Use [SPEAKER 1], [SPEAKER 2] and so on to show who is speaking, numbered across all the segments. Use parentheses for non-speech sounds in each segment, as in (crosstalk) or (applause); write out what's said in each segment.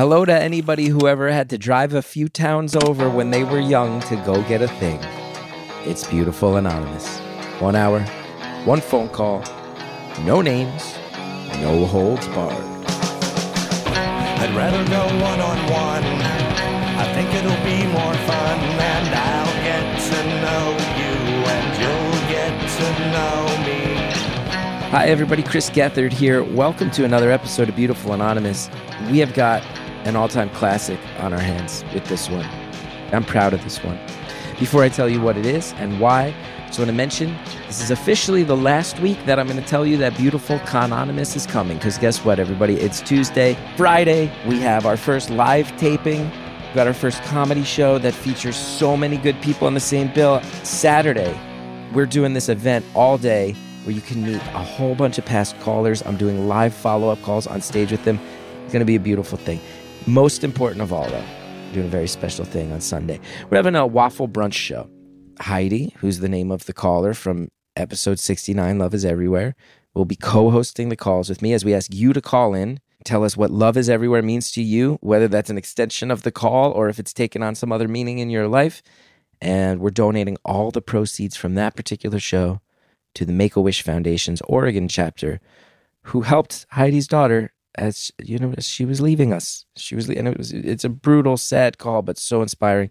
[SPEAKER 1] Hello to anybody who ever had to drive a few towns over when they were young to go get a thing. It's Beautiful Anonymous. One hour, one phone call, no names, no holds barred.
[SPEAKER 2] I'd rather go one on one. I think it'll be more fun, and I'll get to know you, and you'll get to know me.
[SPEAKER 1] Hi, everybody. Chris Gethard here. Welcome to another episode of Beautiful Anonymous. We have got an all time classic on our hands with this one. I'm proud of this one. Before I tell you what it is and why, I just want to mention this is officially the last week that I'm going to tell you that Beautiful Cononymous is coming. Because guess what, everybody? It's Tuesday. Friday, we have our first live taping. We've got our first comedy show that features so many good people on the same bill. Saturday, we're doing this event all day where you can meet a whole bunch of past callers. I'm doing live follow up calls on stage with them. It's going to be a beautiful thing. Most important of all, though, doing a very special thing on Sunday. We're having a waffle brunch show. Heidi, who's the name of the caller from episode 69, Love is Everywhere, will be co hosting the calls with me as we ask you to call in. Tell us what love is everywhere means to you, whether that's an extension of the call or if it's taken on some other meaning in your life. And we're donating all the proceeds from that particular show to the Make a Wish Foundation's Oregon chapter, who helped Heidi's daughter as you know she was leaving us. She was, and it was it's a brutal, sad call, but so inspiring.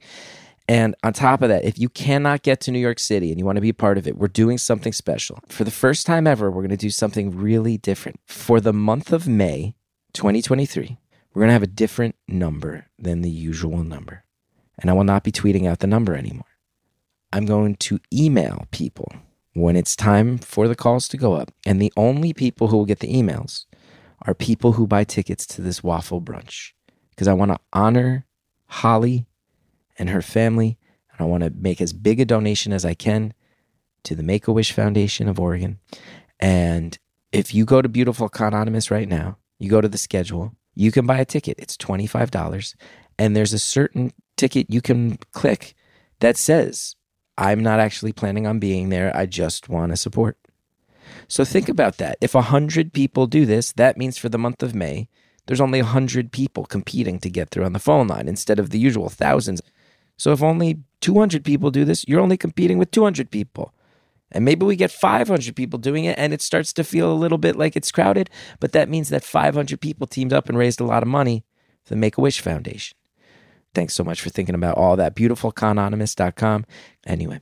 [SPEAKER 1] And on top of that, if you cannot get to New York City and you want to be a part of it, we're doing something special. For the first time ever, we're going to do something really different. For the month of May 2023, we're going to have a different number than the usual number. And I will not be tweeting out the number anymore. I'm going to email people when it's time for the calls to go up. And the only people who will get the emails are people who buy tickets to this waffle brunch because I want to honor Holly and her family. And I want to make as big a donation as I can to the Make a Wish Foundation of Oregon. And if you go to Beautiful Cononymous right now, you go to the schedule, you can buy a ticket. It's $25. And there's a certain ticket you can click that says, I'm not actually planning on being there. I just want to support. So think about that. If 100 people do this, that means for the month of May, there's only 100 people competing to get through on the phone line instead of the usual thousands. So if only 200 people do this, you're only competing with 200 people. And maybe we get 500 people doing it and it starts to feel a little bit like it's crowded, but that means that 500 people teamed up and raised a lot of money for the Make a Wish Foundation. Thanks so much for thinking about all that. BeautifulCononymous.com. Anyway,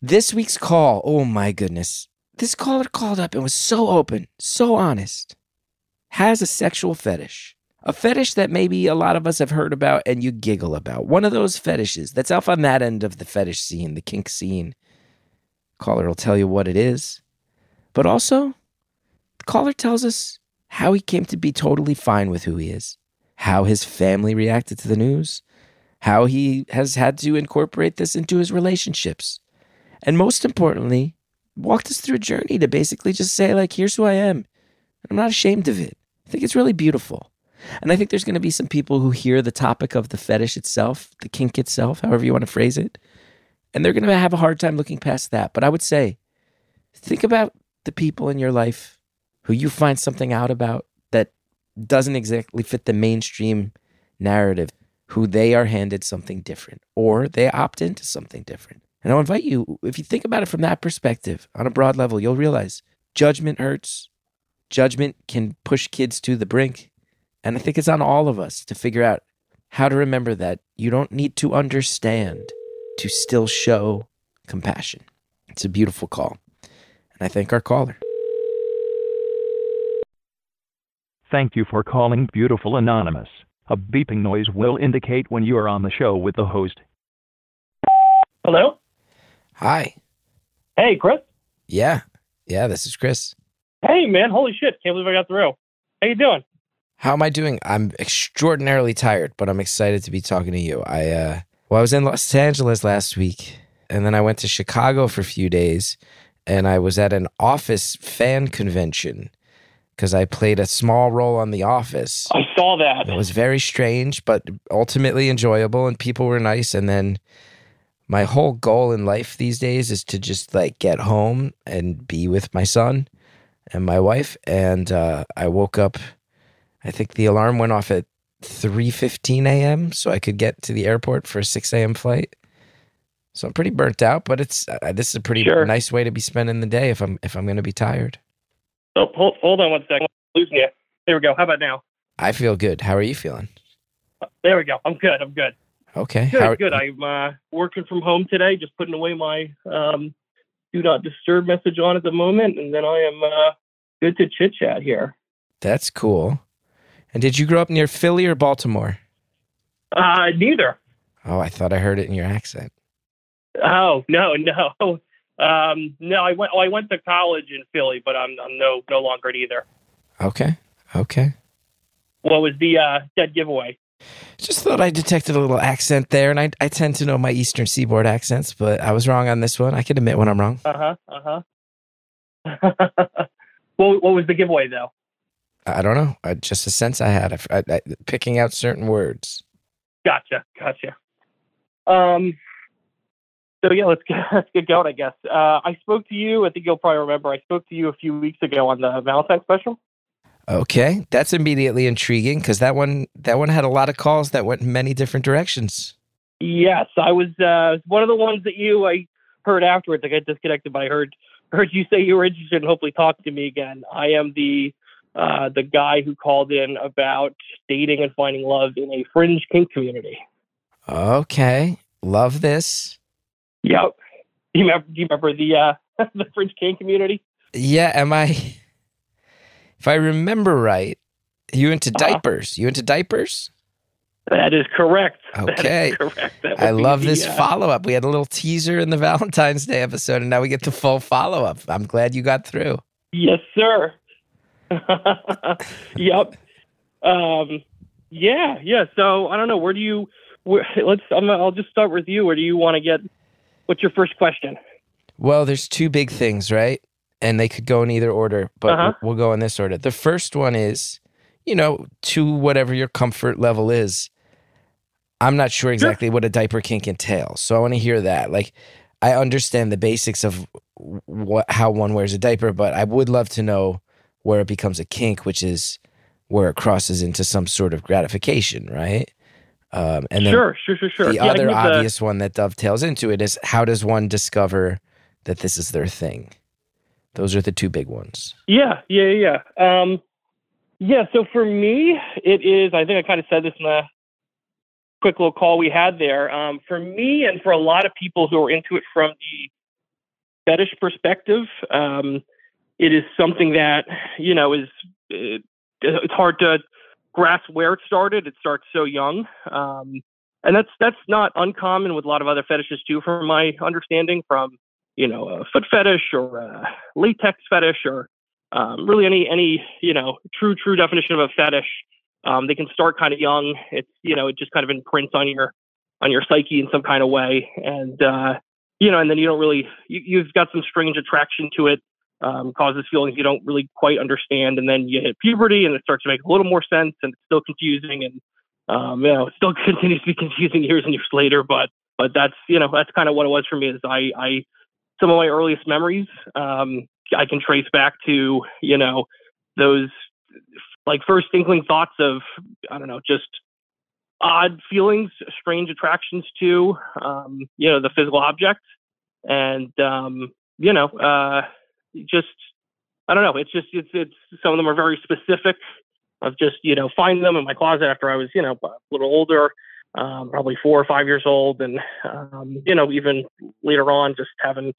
[SPEAKER 1] this week's call, oh my goodness. This caller called up and was so open, so honest, has a sexual fetish. A fetish that maybe a lot of us have heard about and you giggle about. One of those fetishes that's off on that end of the fetish scene, the kink scene. Caller will tell you what it is. But also, caller tells us how he came to be totally fine with who he is, how his family reacted to the news, how he has had to incorporate this into his relationships. And most importantly, walked us through a journey to basically just say, like, here's who I am. I'm not ashamed of it. I think it's really beautiful. And I think there's going to be some people who hear the topic of the fetish itself, the kink itself, however you want to phrase it, and they're going to have a hard time looking past that. But I would say, think about the people in your life who you find something out about that doesn't exactly fit the mainstream narrative, who they are handed something different or they opt into something different. And I'll invite you, if you think about it from that perspective on a broad level, you'll realize judgment hurts. Judgment can push kids to the brink. And I think it's on all of us to figure out how to remember that you don't need to understand to still show compassion. It's a beautiful call. And I thank our caller.
[SPEAKER 3] Thank you for calling Beautiful Anonymous. A beeping noise will indicate when you are on the show with the host.
[SPEAKER 4] Hello?
[SPEAKER 1] Hi.
[SPEAKER 4] Hey, Chris?
[SPEAKER 1] Yeah. Yeah, this is Chris.
[SPEAKER 4] Hey, man. Holy shit. Can't believe I got through. How you doing?
[SPEAKER 1] How am I doing? I'm extraordinarily tired, but I'm excited to be talking to you. I uh well, I was in Los Angeles last week, and then I went to Chicago for a few days, and I was at an office fan convention because I played a small role on The Office.
[SPEAKER 4] I saw that.
[SPEAKER 1] It was very strange, but ultimately enjoyable, and people were nice. And then my whole goal in life these days is to just like get home and be with my son and my wife. And uh, I woke up. I think the alarm went off at 3:15 a.m. so I could get to the airport for a 6 a.m. flight. So I'm pretty burnt out, but it's uh, this is a pretty
[SPEAKER 4] Sure.
[SPEAKER 1] nice way to be spending the day if I'm if I'm going to be tired.
[SPEAKER 4] Oh, hold, hold on one second. I'm losing you. There we go. How about now?
[SPEAKER 1] I feel good. How are you feeling?
[SPEAKER 4] There we go. I'm good. I'm good.
[SPEAKER 1] Okay.
[SPEAKER 4] Good.
[SPEAKER 1] How,
[SPEAKER 4] good. I'm uh, working from home today, just putting away my um, do not disturb message on at the moment, and then I am uh, good to chit chat here.
[SPEAKER 1] That's cool. And did you grow up near Philly or Baltimore?
[SPEAKER 4] Uh, neither.
[SPEAKER 1] Oh, I thought I heard it in your accent.
[SPEAKER 4] Oh (laughs) no, no, um, no. I went. Oh, I went to college in Philly, but I'm, I'm no no longer at either.
[SPEAKER 1] Okay. Okay.
[SPEAKER 4] What was the uh, dead giveaway?
[SPEAKER 1] Just thought I detected a little accent there, and I, I tend to know my Eastern Seaboard accents, but I was wrong on this one. I can admit when I'm wrong.
[SPEAKER 4] Uh huh. Uh huh. (laughs) what What was the giveaway though?
[SPEAKER 1] I don't know. I, just a sense I had of I, I, picking out certain words.
[SPEAKER 4] Gotcha. Gotcha. Um. So yeah, let's get (laughs) let's get going. I guess. Uh, I spoke to you. I think you'll probably remember. I spoke to you a few weeks ago on the Valentine special.
[SPEAKER 1] Okay, that's immediately intriguing because that one that one had a lot of calls that went in many different directions.
[SPEAKER 4] Yes, I was uh, one of the ones that you I heard afterwards. I got disconnected, but I heard heard you say you were interested and hopefully talk to me again. I am the uh, the guy who called in about dating and finding love in a fringe kink community.
[SPEAKER 1] Okay, love this.
[SPEAKER 4] Yep. Do you remember? Do you remember the uh, (laughs) the fringe kink community?
[SPEAKER 1] Yeah, am I? If I remember right, you into
[SPEAKER 4] Uh-huh.
[SPEAKER 1] diapers? You into diapers?
[SPEAKER 4] That is correct. (laughs) Is
[SPEAKER 1] Okay.
[SPEAKER 4] correct.
[SPEAKER 1] I love this
[SPEAKER 4] uh,
[SPEAKER 1] follow up. We had a little teaser in the (laughs) Valentine's Day episode, and now we get the full follow up. I'm glad you got through.
[SPEAKER 4] Yes, sir. (laughs) yep. Um, yeah, yeah. So I don't know. Where do you? Where, let's. I'm, I'll just start with you. Where do you want to get? What's your first question?
[SPEAKER 1] Well, there's two big things, right? And they could go in either order, but
[SPEAKER 4] Uh-huh.
[SPEAKER 1] we'll go in this order. The first one is, you know, to whatever your comfort level is. I'm not sure exactly what a diaper kink entails, so I want to hear that. Like, I understand the basics of what how one wears a diaper, but I would love to know where it becomes a kink, which is where it crosses into some sort of gratification, right? Um, and then
[SPEAKER 4] sure, sure, sure, sure.
[SPEAKER 1] the
[SPEAKER 4] Yeah,
[SPEAKER 1] other
[SPEAKER 4] get the-
[SPEAKER 1] obvious one that dovetails into it is how does one discover that this is their thing? Those are the two big ones.
[SPEAKER 4] Yeah, yeah, yeah. Um, yeah. So for me, it is. I think I kind of said this in the quick little call we had there. Um, for me, and for a lot of people who are into it from the fetish perspective, um, it is something that you know is it, it's hard to grasp where it started. It starts so young. Um, and that's that's not uncommon with a lot of other fetishes too, from my understanding. From you know, a foot fetish or a latex fetish or um, really any any you know true true definition of a fetish. Um, they can start kind of young. It's you know it just kind of imprints on your on your psyche in some kind of way, and uh, you know, and then you don't really you, you've got some strange attraction to it. Um, causes feelings you don't really quite understand, and then you hit puberty, and it starts to make a little more sense, and it's still confusing, and um, you know, it still (laughs) continues to be confusing years and years later. But but that's you know that's kind of what it was for me. Is I I some of my earliest memories um, I can trace back to you know those like first inkling thoughts of I don't know just odd feelings, strange attractions to um, you know the physical object, and um, you know uh, just I don't know. It's just it's it's some of them are very specific. Of just you know find them in my closet after I was you know a little older, um, probably four or five years old, and um, you know even later on just having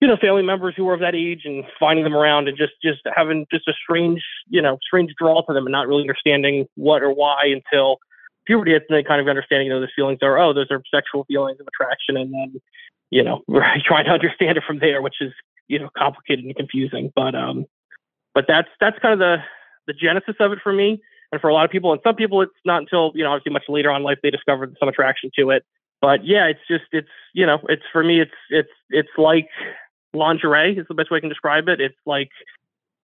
[SPEAKER 4] you know family members who were of that age and finding them around and just just having just a strange you know strange draw to them and not really understanding what or why until puberty hits and then kind of understanding you know those feelings are oh those are sexual feelings of attraction and then you know (laughs) trying to understand it from there which is you know complicated and confusing. But um but that's that's kind of the the genesis of it for me and for a lot of people and some people it's not until you know obviously much later on in life they discover some attraction to it but yeah it's just it's you know it's for me it's it's it's like lingerie is the best way I can describe it. It's like,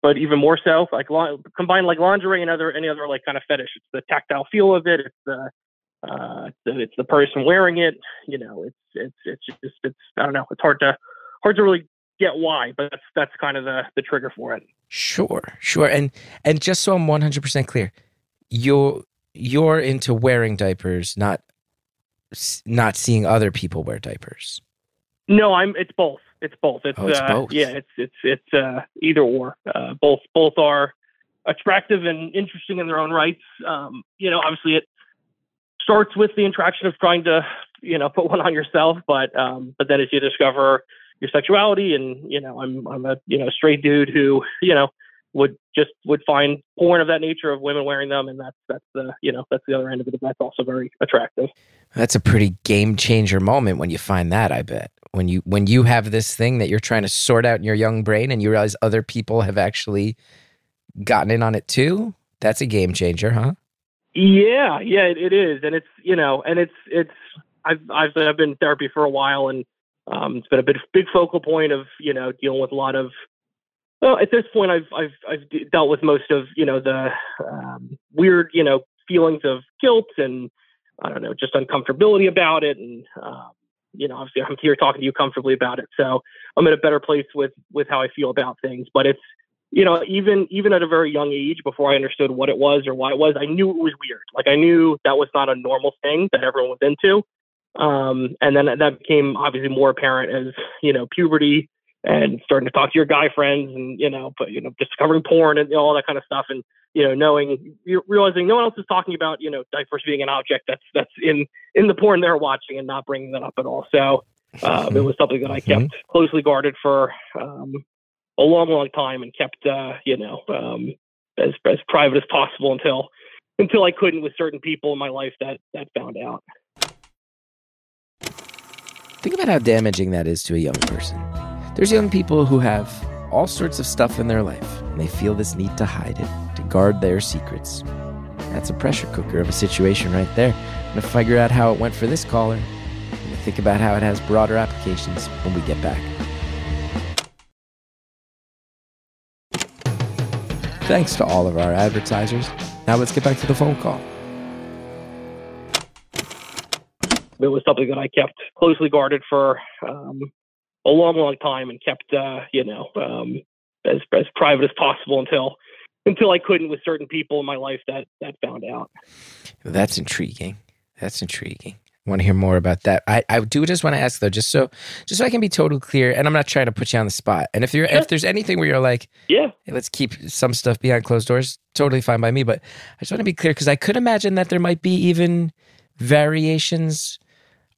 [SPEAKER 4] but even more so, like combined like lingerie and other any other like kind of fetish. It's the tactile feel of it. It's the uh, it's the, person wearing it. You know, it's it's it's just it's I don't know. It's hard to hard to really get why, but that's that's kind of the the trigger for it.
[SPEAKER 1] Sure, sure. And and just so I'm 100% clear, your you're into wearing diapers, not not seeing other people wear diapers.
[SPEAKER 4] No, I'm. It's both. It's both. It's,
[SPEAKER 1] Oh, it's
[SPEAKER 4] uh,
[SPEAKER 1] both.
[SPEAKER 4] Yeah, it's it's it's uh, either or. Uh, both both are attractive and interesting in their own rights. Um, you know, obviously it starts with the attraction of trying to you know (laughs) put one on yourself, but um, but then as you discover your sexuality, and you know, I'm I'm a you know straight dude who you know would just would find porn of that nature of women wearing them, and that's that's the you know that's the other end of it. That's also very attractive.
[SPEAKER 1] That's a pretty game changer moment when you find that, I bet. When you when you have this thing that you're trying to sort out in your young brain and you realize other people have actually gotten in on it too, that's a game changer, huh?
[SPEAKER 4] Yeah, yeah, it, it is, and it's you know, and it's it's I've I've I've been in therapy for a while, and um, it's been a big big focal point of you know dealing with a lot of. Well, at this point, I've I've I've dealt with most of you know the um, weird you know feelings of guilt and I don't know just uncomfortability about it, and um, you know obviously I'm here talking to you comfortably about it, so I'm in a better place with with how I feel about things. But it's you know, even even at a very young age, before I understood what it was or why it was, I knew it was weird. Like I knew that was not a normal thing that everyone was into. Um, and then that became obviously more apparent as you know puberty and starting to talk to your guy friends and you know, but you know, discovering porn and you know, all that kind of stuff, and you know, knowing you- realizing no one else is talking about you know diapers being an object that's that's in in the porn they're watching and not bringing that up at all. So um, it was something that I kept closely guarded for um, a long, long time and kept, uh, you know, um, as as private as possible until until I couldn't with certain people in my life that that found out.
[SPEAKER 1] Think about how damaging that is to a young person. There's young people who have all sorts of stuff in their life, and they feel this need to hide it, to guard their secrets. That's a pressure cooker of a situation right there. I'm gonna figure out how it went for this caller. I'm think about how it has broader applications when we get back. Thanks to all of our advertisers. Now let's get back to the phone call.
[SPEAKER 4] It was something that I kept closely guarded for um, a long, long time and kept, uh, you know, um, as as private as possible until until I couldn't with certain people in my life that that found out.
[SPEAKER 1] That's intriguing. That's intriguing. I want to hear more about that. I, I do just want to ask though, just so just so I can be totally clear, and I'm not trying to put you on the spot. And if you're
[SPEAKER 4] Sure.
[SPEAKER 1] if there's anything where you're like,
[SPEAKER 4] Yeah,
[SPEAKER 1] hey, let's keep some stuff behind closed doors, totally fine by me. But I just want to be clear because I could imagine that there might be even variations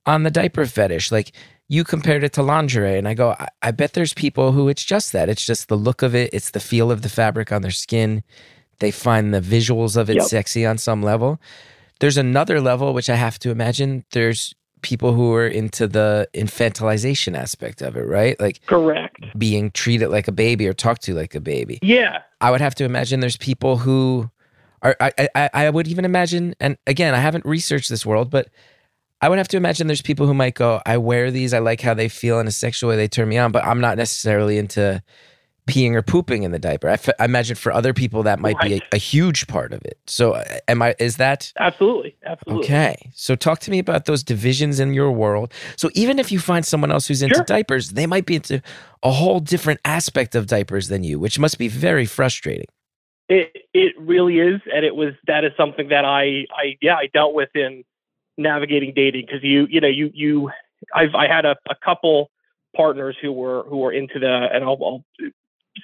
[SPEAKER 1] on the diaper fetish. Like you compared it to lingerie, and I go, I, I bet there's people who it's just that. It's just the look of it, it's the feel of the fabric on their skin. They find the visuals of it
[SPEAKER 4] Yep.
[SPEAKER 1] sexy on some level. There's another level, which I have to imagine there's people who are into the infantilization aspect of it, right? Like
[SPEAKER 4] correct.
[SPEAKER 1] being treated like a baby or talked to like a baby.
[SPEAKER 4] Yeah,
[SPEAKER 1] I would have to imagine there's people who are. I, I I would even imagine, and again, I haven't researched this world, but I would have to imagine there's people who might go, I wear these, I like how they feel in a sexual way, they turn me on, but I'm not necessarily into peeing or pooping in the diaper. I, f- I imagine for other people that might be a, a huge part of it. So, uh, am I? Is that
[SPEAKER 4] absolutely, absolutely.
[SPEAKER 1] okay? So, talk to me about those divisions in your world. So, even if you find someone else who's into
[SPEAKER 4] Sure.
[SPEAKER 1] diapers, they might be into a whole different aspect of diapers than you, which must be very frustrating.
[SPEAKER 4] It it really is, and it was that is something that I I yeah I dealt with in navigating dating because you you know you you I've I had a, a couple partners who were who were into the and I'll, I'll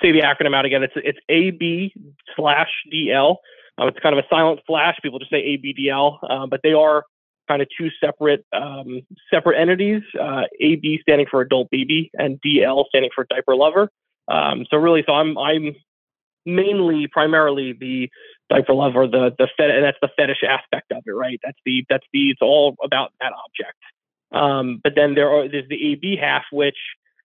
[SPEAKER 4] say the acronym out again. It's it's AB slash DL. Um, it's kind of a silent flash. People just say ABDL, um, but they are kind of two separate um, separate entities. Uh, AB standing for adult baby and DL standing for diaper lover. Um, so really, so I'm I'm mainly primarily the diaper lover, the the fet- that's the fetish aspect of it, right? That's the that's the it's all about that object. Um, but then there are there's the AB half, which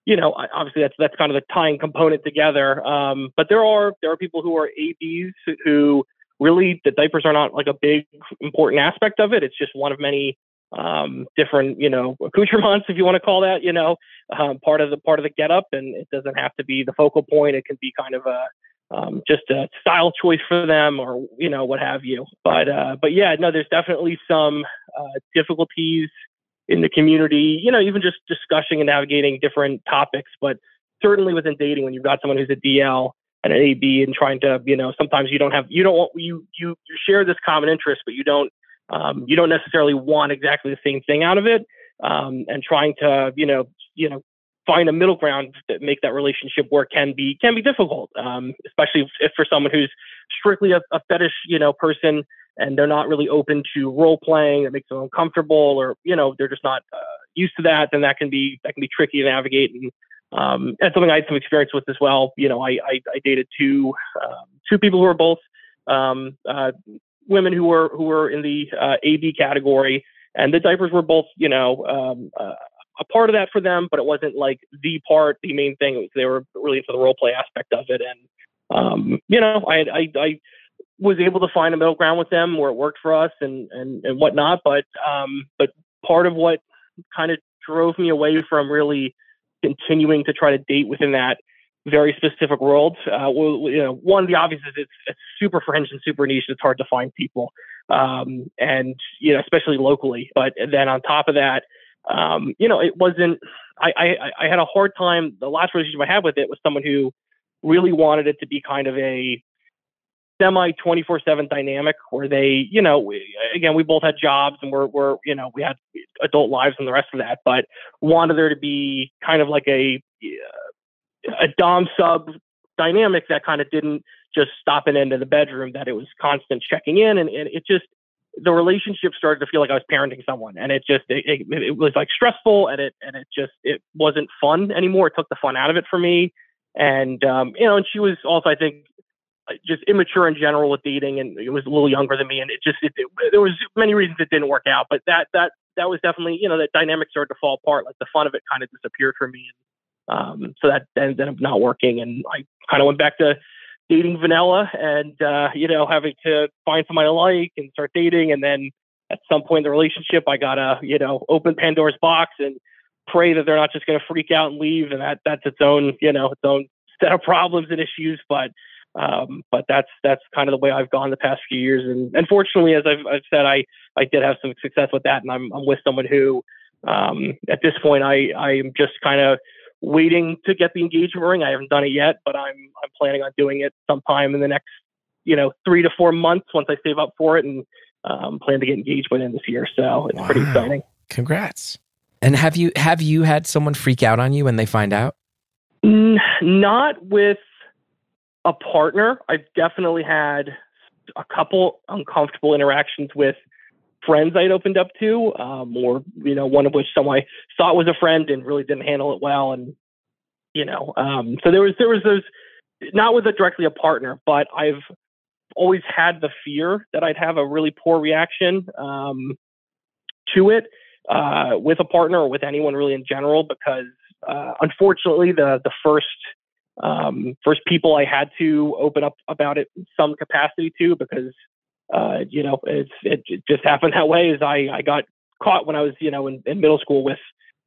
[SPEAKER 4] you know obviously that's that's kind of the tying component together. Um, but there are there are people who are ABs who really the diapers are not like a big important aspect of it. It's just one of many um, different you know accoutrements, if you want to call that, you know, um, part of the part of the getup, and it doesn't have to be the focal point. It can be kind of a um, just a style choice for them, or you know what have you. But uh, but yeah, no, there's definitely some uh, difficulties in the community. You know, even just discussing and navigating different topics. But certainly within dating, when you've got someone who's a DL, and an AB and trying to, you know, sometimes you don't have, you don't want, you, you, you share this common interest, but you don't, um, you don't necessarily want exactly the same thing out of it. Um, and trying to, you know, you know, find a middle ground that make that relationship work can be, can be difficult. Um, especially if, if for someone who's strictly a, a fetish, you know, person and they're not really open to role playing that makes them uncomfortable or, you know, they're just not uh, used to that, then that can be, that can be tricky to navigate. And, um, and something I had some experience with as well. You know, I, I, I dated two um, two people who were both um, uh, women who were who were in the uh, AB category, and the diapers were both you know um, uh, a part of that for them, but it wasn't like the part, the main thing. Was, they were really into the role play aspect of it, and um, you know, I, I I was able to find a middle ground with them where it worked for us and and and whatnot. But um, but part of what kind of drove me away from really continuing to try to date within that very specific world. Uh, well, you know, one of the obvious is it's, it's, super fringe and super niche. It's hard to find people, um, and you know, especially locally. But then on top of that, um, you know, it wasn't. I, I I had a hard time. The last relationship I had with it was someone who really wanted it to be kind of a semi 24 7 dynamic where they, you know, we, again, we both had jobs and we're, we're, you know, we had adult lives and the rest of that, but wanted there to be kind of like a, a Dom sub dynamic that kind of didn't just stop and end in the bedroom, that it was constant checking in. And, and it just, the relationship started to feel like I was parenting someone and it just, it, it, it was like stressful and it, and it just, it wasn't fun anymore. It took the fun out of it for me. And, um, you know, and she was also, I think, just immature in general with dating, and it was a little younger than me, and it just it, it, there was many reasons it didn't work out. But that that that was definitely you know that dynamic started to fall apart. Like the fun of it kind of disappeared for me, and um, so that ended up not working. And I kind of went back to dating vanilla, and uh, you know having to find somebody I like and start dating, and then at some point in the relationship, I gotta you know open Pandora's box and pray that they're not just to freak out and leave, and that that's its own you know its own set of problems and issues, but um, but that's that's kind of the way I've gone the past few years. And unfortunately, as I've, I've said, I I did have some success with that, and I'm I'm with someone who, um, at this point, I I'm just kind of waiting to get the engagement ring. I haven't done it yet, but I'm I'm planning on doing it sometime in the next you know three to four months once I save up for it and um, plan to get engaged within this year. So it's wow. pretty exciting.
[SPEAKER 1] Congrats. And have you have you had someone freak out on you when they find out?
[SPEAKER 4] Not with a partner. I've definitely had a couple uncomfortable interactions with friends I'd opened up to, um, or you know, one of which someone I thought was a friend and really didn't handle it well, and you know, um, so there was there was those not with a directly a partner, but I've always had the fear that I'd have a really poor reaction um, to it uh, with a partner or with anyone really in general, because uh, unfortunately the the first um, first people I had to open up about it some capacity to because uh, you know it's it just happened that way. Is I I got caught when I was you know in, in middle school with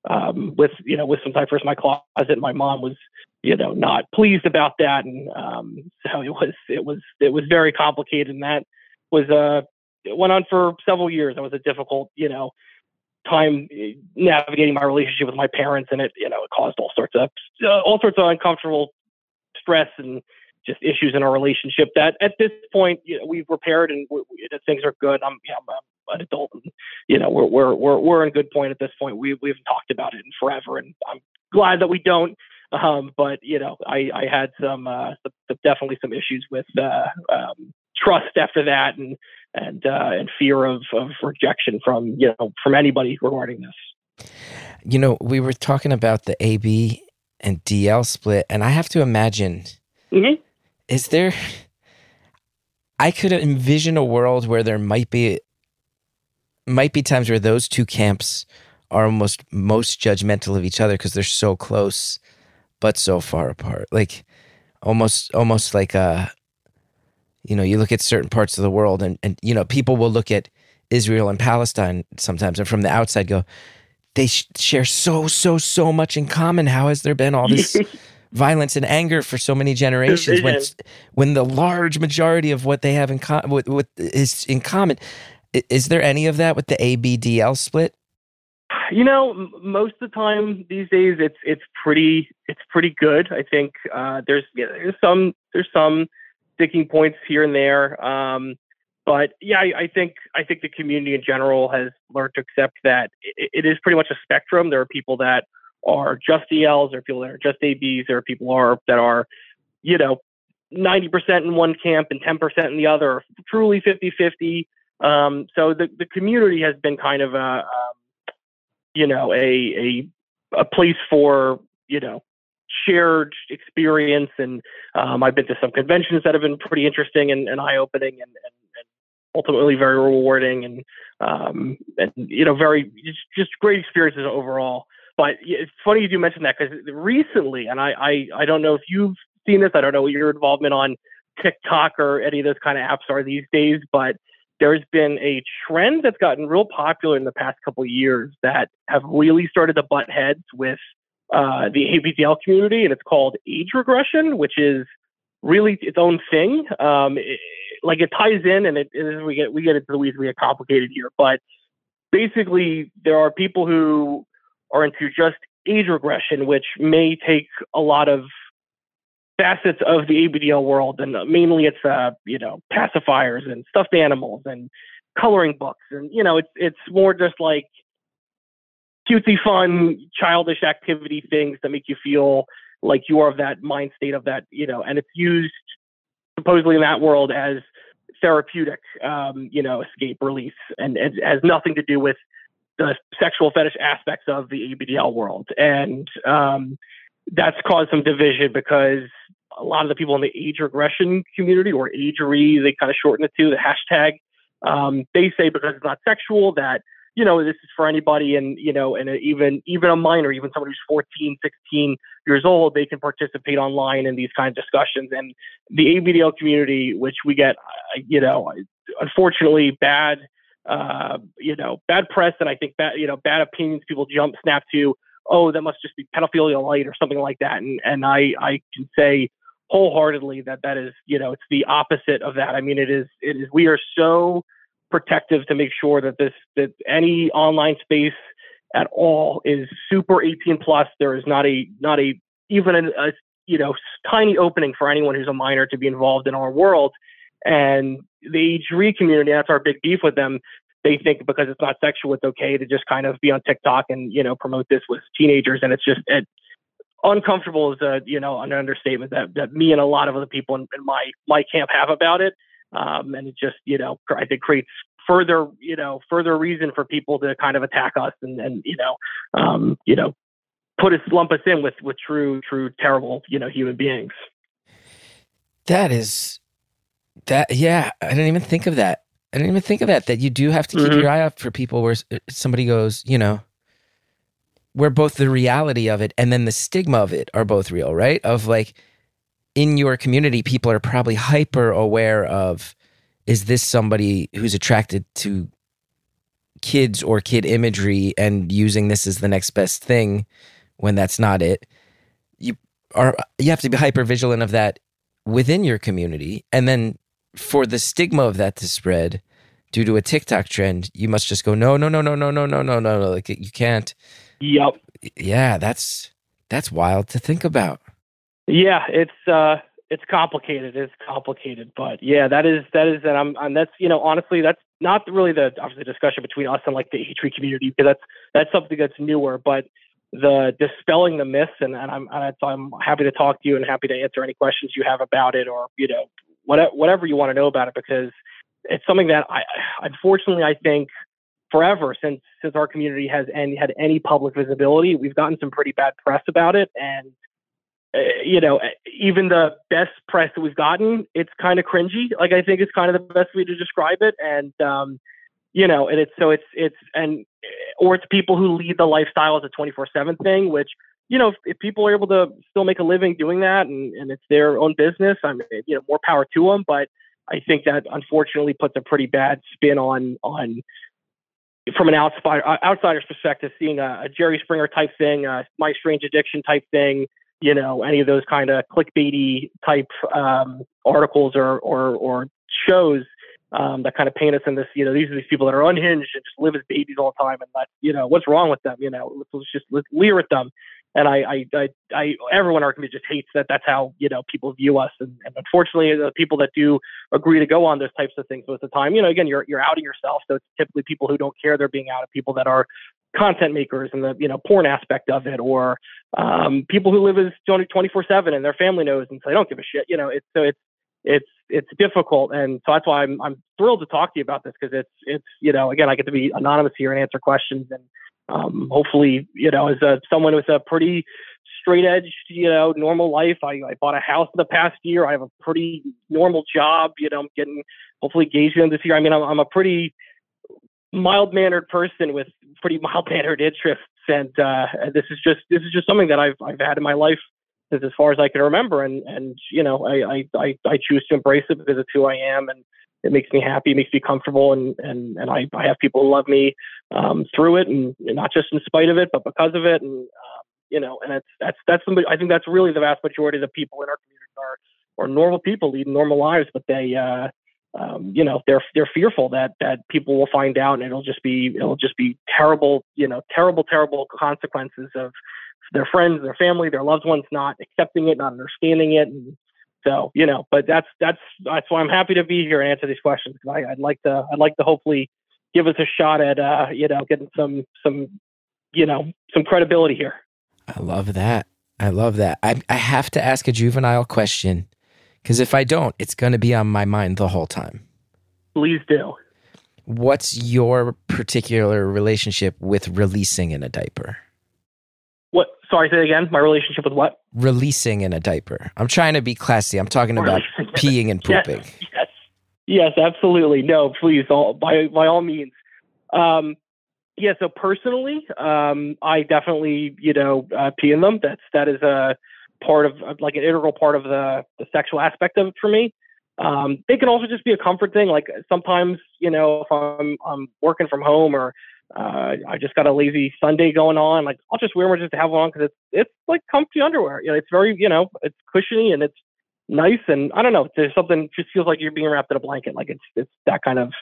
[SPEAKER 4] um, with you know with some diapers in my closet. My mom was you know not pleased about that, and um, so it was it was it was very complicated, and that was uh it went on for several years. It was a difficult you know time navigating my relationship with my parents, and it you know it caused all sorts of uh, all sorts of uncomfortable stress and just issues in our relationship that at this point you know, we've repaired and we, we, things are good. I'm, you know, I'm an adult and you know we're we're we're we're in good point at this point. We we've talked about it in forever, and I'm glad that we don't. Um, but you know, I I had some, uh, some definitely some issues with uh, um, trust after that, and and uh, and fear of of rejection from you know from anybody regarding this.
[SPEAKER 1] You know, we were talking about the AB and DL split, and I have to imagine mm-hmm. Is there I could envision a world where there might be might be times where those two camps are almost most judgmental of each other because they're so close but so far apart. Like almost almost like a uh, you know, you look at certain parts of the world and and you know, people will look at Israel and Palestine sometimes and from the outside go, they sh- share so so so much in common. How has there been all this (laughs) violence and anger for so many generations when when the large majority of what they have in common with, with, is in common? Is there any of that with the ABDL split?
[SPEAKER 4] You know, m- most of the time these days, it's it's pretty it's pretty good. I think uh, there's yeah, there's some there's some sticking points here and there, um, but yeah, I, I think I think the community in general has learned to accept that it, it is pretty much a spectrum. There are people that are just DLs, there are people that are just ABs, there are people are that are, you know, 90% in one camp and 10% in the other, truly 50-50. Um, so the the community has been kind of a um, you know, a a a place for you know shared experience. And um, I've been to some conventions that have been pretty interesting and, and eye opening and, and, and, ultimately very rewarding and um, and you know very just, just great experiences overall. But it's funny you do mention that because recently, and I, I I don't know if you've seen this. I don't know what your involvement on TikTok or any of those kind of apps are these days, but there's been a trend that's gotten real popular in the past couple of years that have really started to butt heads with uh, the ABDL community, and it's called age regression, which is really its own thing. Um, it, like it ties in, and it, it, we get we get into the weeds, we get complicated here, but basically there are people who are into just age regression, which may take a lot of facets of the ABDL world, and mainly it's uh, you know pacifiers and stuffed animals and coloring books, and you know it's it's more just like cutesy, fun, childish activity things that make you feel like you are of that mind state of that you know, and it's used supposedly in that world as therapeutic, um, you know, escape release, and it has nothing to do with the sexual fetish aspects of the ABDL world, and um, that's caused some division because a lot of the people in the age regression community or agere, they kind of shorten it to the hashtag. Um, they say because it's not sexual that you know this is for anybody and you know and even even a minor even someone who's 14 16 years old they can participate online in these kind of discussions and the abdl community which we get uh, you know unfortunately bad uh, you know bad press and i think bad you know bad opinions people jump snap to oh, that must just be pedophilia light or something like that. And and I I can say wholeheartedly that that is you know it's the opposite of that. I mean it is it is we are so protective to make sure that this that any online space at all is super 18 plus. There is not a not a even a, a you know tiny opening for anyone who's a minor to be involved in our world. And the age community, that's our big beef with them they think because it's not sexual, it's okay to just kind of be on TikTok and you know promote this with teenagers, and it's just it, uncomfortable is a you know an understatement that that me and a lot of other people in, in my my camp have about it, um, and it just you know I think creates further you know further reason for people to kind of attack us and and you know um, you know put us lump us in with with true true terrible you know human beings.
[SPEAKER 1] That is that yeah I didn't even think of that I didn't even think of that. That you do have to keep mm-hmm. your eye out for people where uh, somebody goes, you know, where both the reality of it and then the stigma of it are both real, right? Of like in your community, people are probably hyper aware of is this somebody who's attracted to kids or kid imagery and using this as the next best thing when that's not it. You are you have to be hyper vigilant of that within your community and then for the stigma of that to spread due to a TikTok trend, you must just go, no, no, no, no, no, no, no, no, no, no. Like you can't.
[SPEAKER 4] Yep.
[SPEAKER 1] Yeah, that's that's wild to think about.
[SPEAKER 4] Yeah, it's uh it's complicated. It's complicated, but yeah, that is that is and I'm and that's you know honestly that's not really the obviously discussion between us and like the H3 community because that's that's something that's newer, but the dispelling the myths and, and I'm and I'm happy to talk to you and happy to answer any questions you have about it or you know whatever, whatever you want to know about it because it's something that I unfortunately I think forever since since our community has any, had any public visibility, we've gotten some pretty bad press about it, and uh, you know even the best press that we've gotten, it's kind of cringy. Like I think it's kind of the best way to describe it, and um, you know, and it's so it's it's and or it's people who lead the lifestyle as a 24/7 thing, which you know, if, if, people are able to still make a living doing that and, and it's their own business, I mean, you know, more power to them. But I think that unfortunately puts a pretty bad spin on on from an outsider uh, outsider's perspective, seeing a, a, Jerry Springer type thing, a My Strange Addiction type thing, you know, any of those kind of clickbaity type um, articles or, or or shows um, that kind of paint us in this, you know, these are these people that are unhinged and just live as babies all the time, and let, you know, what's wrong with them? You know, let's, let's just let's leer at them. And I, I, I, I everyone in our community just hates that. That's how you know people view us, and, and unfortunately, the people that do agree to go on those types of things most of the time, you know, again, you're you're outing yourself. So it's typically people who don't care they're being outed, people that are content makers and the you know porn aspect of it, or um, people who live as 24 seven and their family knows and so they don't give a shit. You know, it's so it's it's it's difficult, and so that's why I'm I'm thrilled to talk to you about this because it's it's you know again I get to be anonymous here and answer questions and um, hopefully you know as a someone with a pretty straight edge you know normal life I, I bought a house in the past year I have a pretty normal job you know I'm getting hopefully engaged in this year I mean I'm, I'm a pretty mild mannered person with pretty (laughs) mild mannered interests and uh, this is just this is just something that I've I've had in my life since as far as I can remember. And and you know, I I I choose to embrace it because it's who I am, and it makes me happy, it makes me comfortable, and and and I I have people who love me um, through it, and, and, not just in spite of it, but because of it, and um, you know, and it's that's that's somebody, I think that's really the vast majority of the people in our community are are normal people leading normal lives, but they. Uh, um, you know they're they're fearful that that people will find out and it'll just be it'll just be terrible you know terrible terrible consequences of their friends, their family, their loved ones not accepting it, not understanding it, and so you know. But that's that's that's why I'm happy to be here and answer these questions because I'd like to I'd like to hopefully give us a shot at uh, you know getting some some you know some credibility here.
[SPEAKER 1] I love that. I love that. I I have to ask a juvenile question because if I don't, it's going to be on my mind the whole time.
[SPEAKER 4] Please do.
[SPEAKER 1] What's your particular relationship with releasing in a diaper?
[SPEAKER 4] Sorry, say again. My relationship with what?
[SPEAKER 1] Releasing in a diaper. I'm trying to be classy. I'm talking about peeing and pooping.
[SPEAKER 4] Yes, yes, yes, absolutely. No, please, all by by all means. Um, yeah. So personally, um, I definitely, you know, uh, pee in them. That's that is a part of like an integral part of the the sexual aspect of it for me. Um, it can also just be a comfort thing. Like sometimes, you know, if I'm I'm working from home or uh, I just got a lazy Sunday going on. Like I'll just wear one just to have one because it's it's like comfy underwear. You know, it's very you know it's cushiony and it's nice and I don't know. There's something just feels like you're being wrapped in a blanket. Like it's it's that kind of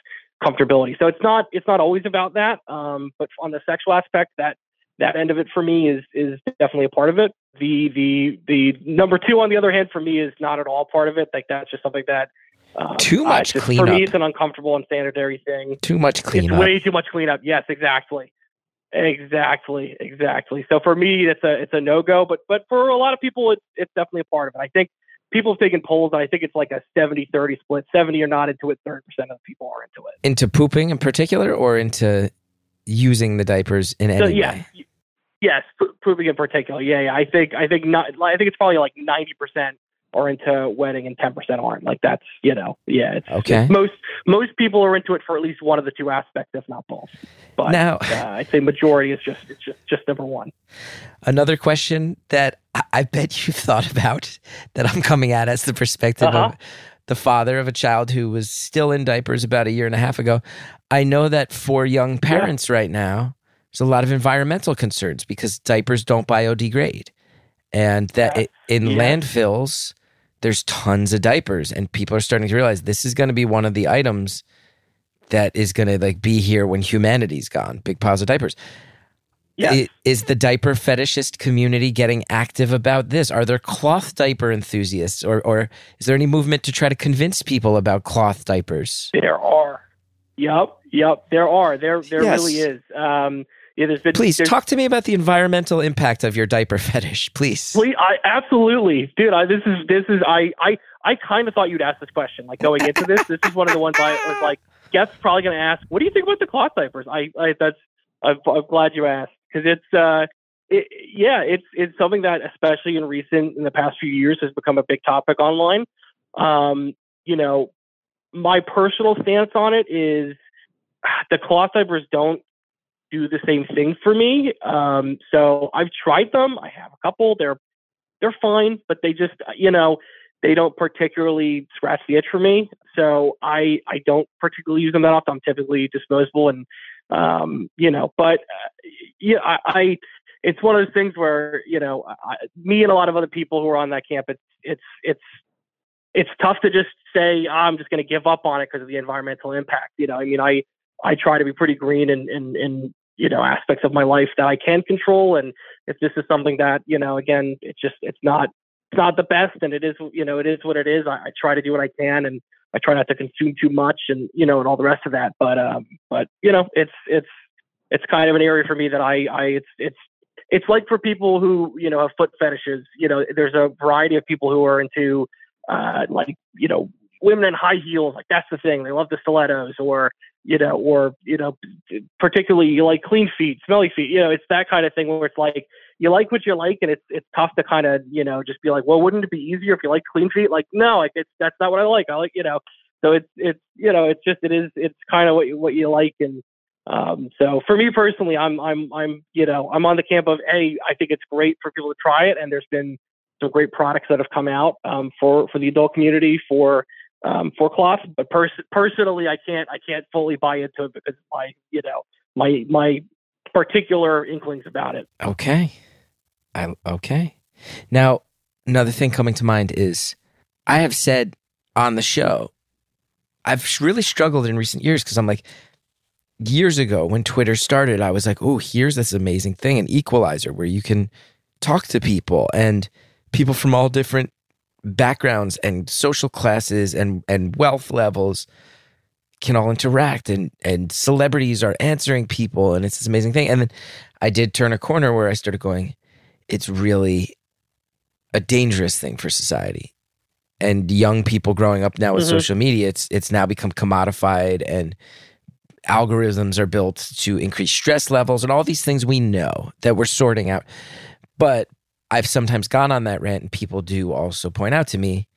[SPEAKER 4] comfortability. So it's not it's not always about that. Um, but on the sexual aspect, that that end of it for me is is definitely a part of it. The the the number two on the other hand for me is not at all part of it. Like that's just something that
[SPEAKER 1] um, too much
[SPEAKER 4] uh,
[SPEAKER 1] cleanup.
[SPEAKER 4] For me, it's an uncomfortable and sanitary thing.
[SPEAKER 1] Too much cleanup.
[SPEAKER 4] It's way too much cleanup. Yes, exactly. Exactly, exactly. So for me, it's a it's a no go. But but for a lot of people, it's it's definitely a part of it. I think people have taken polls, and I think it's like a 70-30 split. Seventy are not into it. Thirty percent of the people are into it.
[SPEAKER 1] Into pooping in particular, or into using the diapers in any
[SPEAKER 4] yeah,
[SPEAKER 1] way.
[SPEAKER 4] Yes, pooping in particular. Yeah, yeah. I think I think not. I think it's probably like ninety percent are into wetting and 10% aren't. Like that's, you know, yeah, it's
[SPEAKER 1] okay.
[SPEAKER 4] It's most most people are into it for at least one of the two aspects, if not both. But
[SPEAKER 1] now,
[SPEAKER 4] uh, I'd say majority is just it's just just number one.
[SPEAKER 1] Another question that I bet you've thought about that I'm coming at as the perspective uh-huh. of the father of a child who was still in diapers about a year and a half ago. I know that for young parents yeah. right now, there's a lot of environmental concerns because diapers don't biodegrade. And that yeah. it, in yeah. landfills, there's tons of diapers and people are starting to realize this is going to be one of the items that is going to like be here when humanity's gone big piles of diapers
[SPEAKER 4] yeah.
[SPEAKER 1] Is the diaper fetishist community getting active about this? Are there cloth diaper enthusiasts, or, or is there any movement to try to convince people about cloth diapers?
[SPEAKER 4] There are. Yep, yep. There are. There, there yes. really is. Um, it has been.
[SPEAKER 1] Please talk to me about the environmental impact of your diaper (laughs) fetish, please.
[SPEAKER 4] Please, I absolutely, dude. I, this is this is I I I kind of thought you'd ask this question, like going into this. this is one of the ones I was like, guess probably going to ask. What do you think about the cloth diapers? I, I that's I'm, I'm glad you asked because it's uh. It, yeah, it's it's something that, especially in recent in the past few years, has become a big topic online. Um, you know, my personal stance on it is the cloth diapers don't do the same thing for me. Um, so I've tried them. I have a couple. They're they're fine, but they just you know they don't particularly scratch the itch for me. So I I don't particularly use them that often. I'm typically disposable and um, you know, but uh, yeah, I, I it's one of those things where you know I, me and a lot of other people who are on that camp it's it's it's it's tough to just say oh, I'm just going to give up on it because of the environmental impact. You know, I mean, I I try to be pretty green in in, in you know aspects of my life that I can control, and if this is something that you know, again, it's just it's not it's not the best, and it is you know it is what it is. I, I try to do what I can, and I try not to consume too much, and you know, and all the rest of that. But um, but you know, it's it's it's kind of an area for me that I I it's it's it's like for people who you know have foot fetishes. You know, there's a variety of people who are into uh, like you know women in high heels. Like that's the thing. They love the stilettos, or you know, or you know, particularly you like clean feet, smelly feet. You know, it's that kind of thing where it's like you like what you like, and it's it's tough to kind of you know just be like, well, wouldn't it be easier if you like clean feet? Like, no, like it's that's not what I like. I like you know, so it's it's you know, it's just it is it's kind of what you, what you like and um, so for me personally, I'm I'm I'm you know I'm on the camp of a I think it's great for people to try it, and there's been some great products that have come out um, for for the adult community for um, for cloth. But pers- personally, I can't I can't fully buy into it because my you know my my particular inklings about it.
[SPEAKER 1] Okay, I okay. Now another thing coming to mind is I have said on the show I've really struggled in recent years because I'm like years ago when Twitter started, I was like, oh, here's this amazing thing, an equalizer where you can talk to people and people from all different backgrounds and social classes and, and wealth levels can all interact and, and celebrities are answering people and it's this amazing thing. And then I did turn a corner where I started going, it's really a dangerous thing for society. And young people growing up now with mm-hmm. social media, it's it's now become commodified and algorithms are built to increase stress levels and all these things we know that we're sorting out. But I've sometimes gone on that rant, and people do also point out to me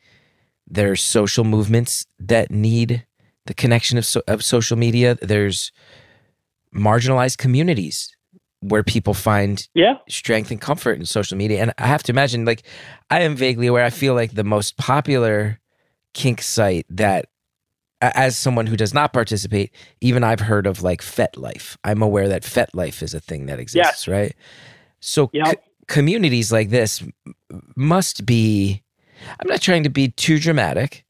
[SPEAKER 1] there's social movements that need the connection of, so, of social media. There's marginalized communities where people find
[SPEAKER 4] yeah.
[SPEAKER 1] strength and comfort in social media. And I have to imagine, like, I am vaguely aware, I feel like the most popular kink site that as someone who does not participate, even I've heard of like FetLife. I'm aware that FetLife is a thing that exists, right? So yep. c- communities like this must be. I'm not trying to be too dramatic.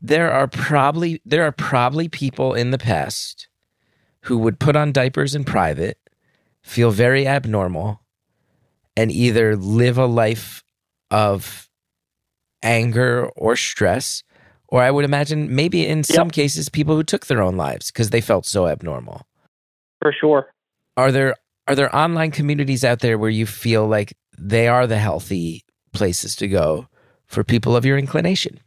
[SPEAKER 1] There are probably there are probably people in the past who would put on diapers in private, feel very abnormal, and either live a life of anger or stress or I would imagine maybe in some yep. cases people who took their own lives because they felt so abnormal.
[SPEAKER 4] For sure.
[SPEAKER 1] Are there are there online communities out there where you feel like they are the healthy places to go for people of your inclination?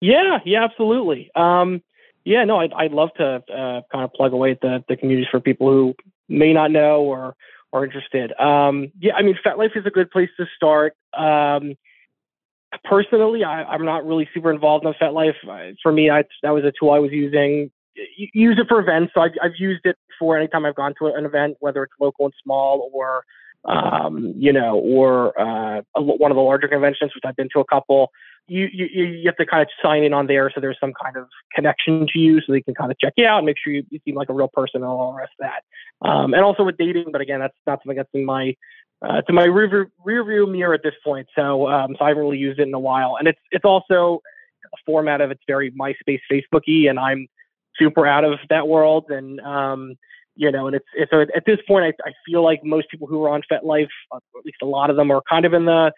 [SPEAKER 4] Yeah, yeah, absolutely. Um, yeah, no, I'd, I'd love to uh, kind of plug away at the, the communities for people who may not know or are interested. Um, yeah, I mean, FetLife is a good place to start. Um, personally, I, am not really super involved in FetLife. For me, I, that was a tool I was using. Use it for events. So I've, I've used it for anytime I've gone to an event, whether it's local and small or, um, you know, or uh, one of the larger conventions, which I've been to a couple. You, you you have to kind of sign in on there, so there's some kind of connection to you, so they can kind of check you out and make sure you, you seem like a real person and all the rest of that. Um, and also with dating, but again, that's not something that's in my uh, to my rear, rear view mirror at this point. So, um, so I haven't really used it in a while. And it's it's also a format of it's very MySpace, Facebooky, and I'm super out of that world. And um, you know, and it's it's at this point, I, I feel like most people who are on FetLife, uh, at least a lot of them, are kind of in the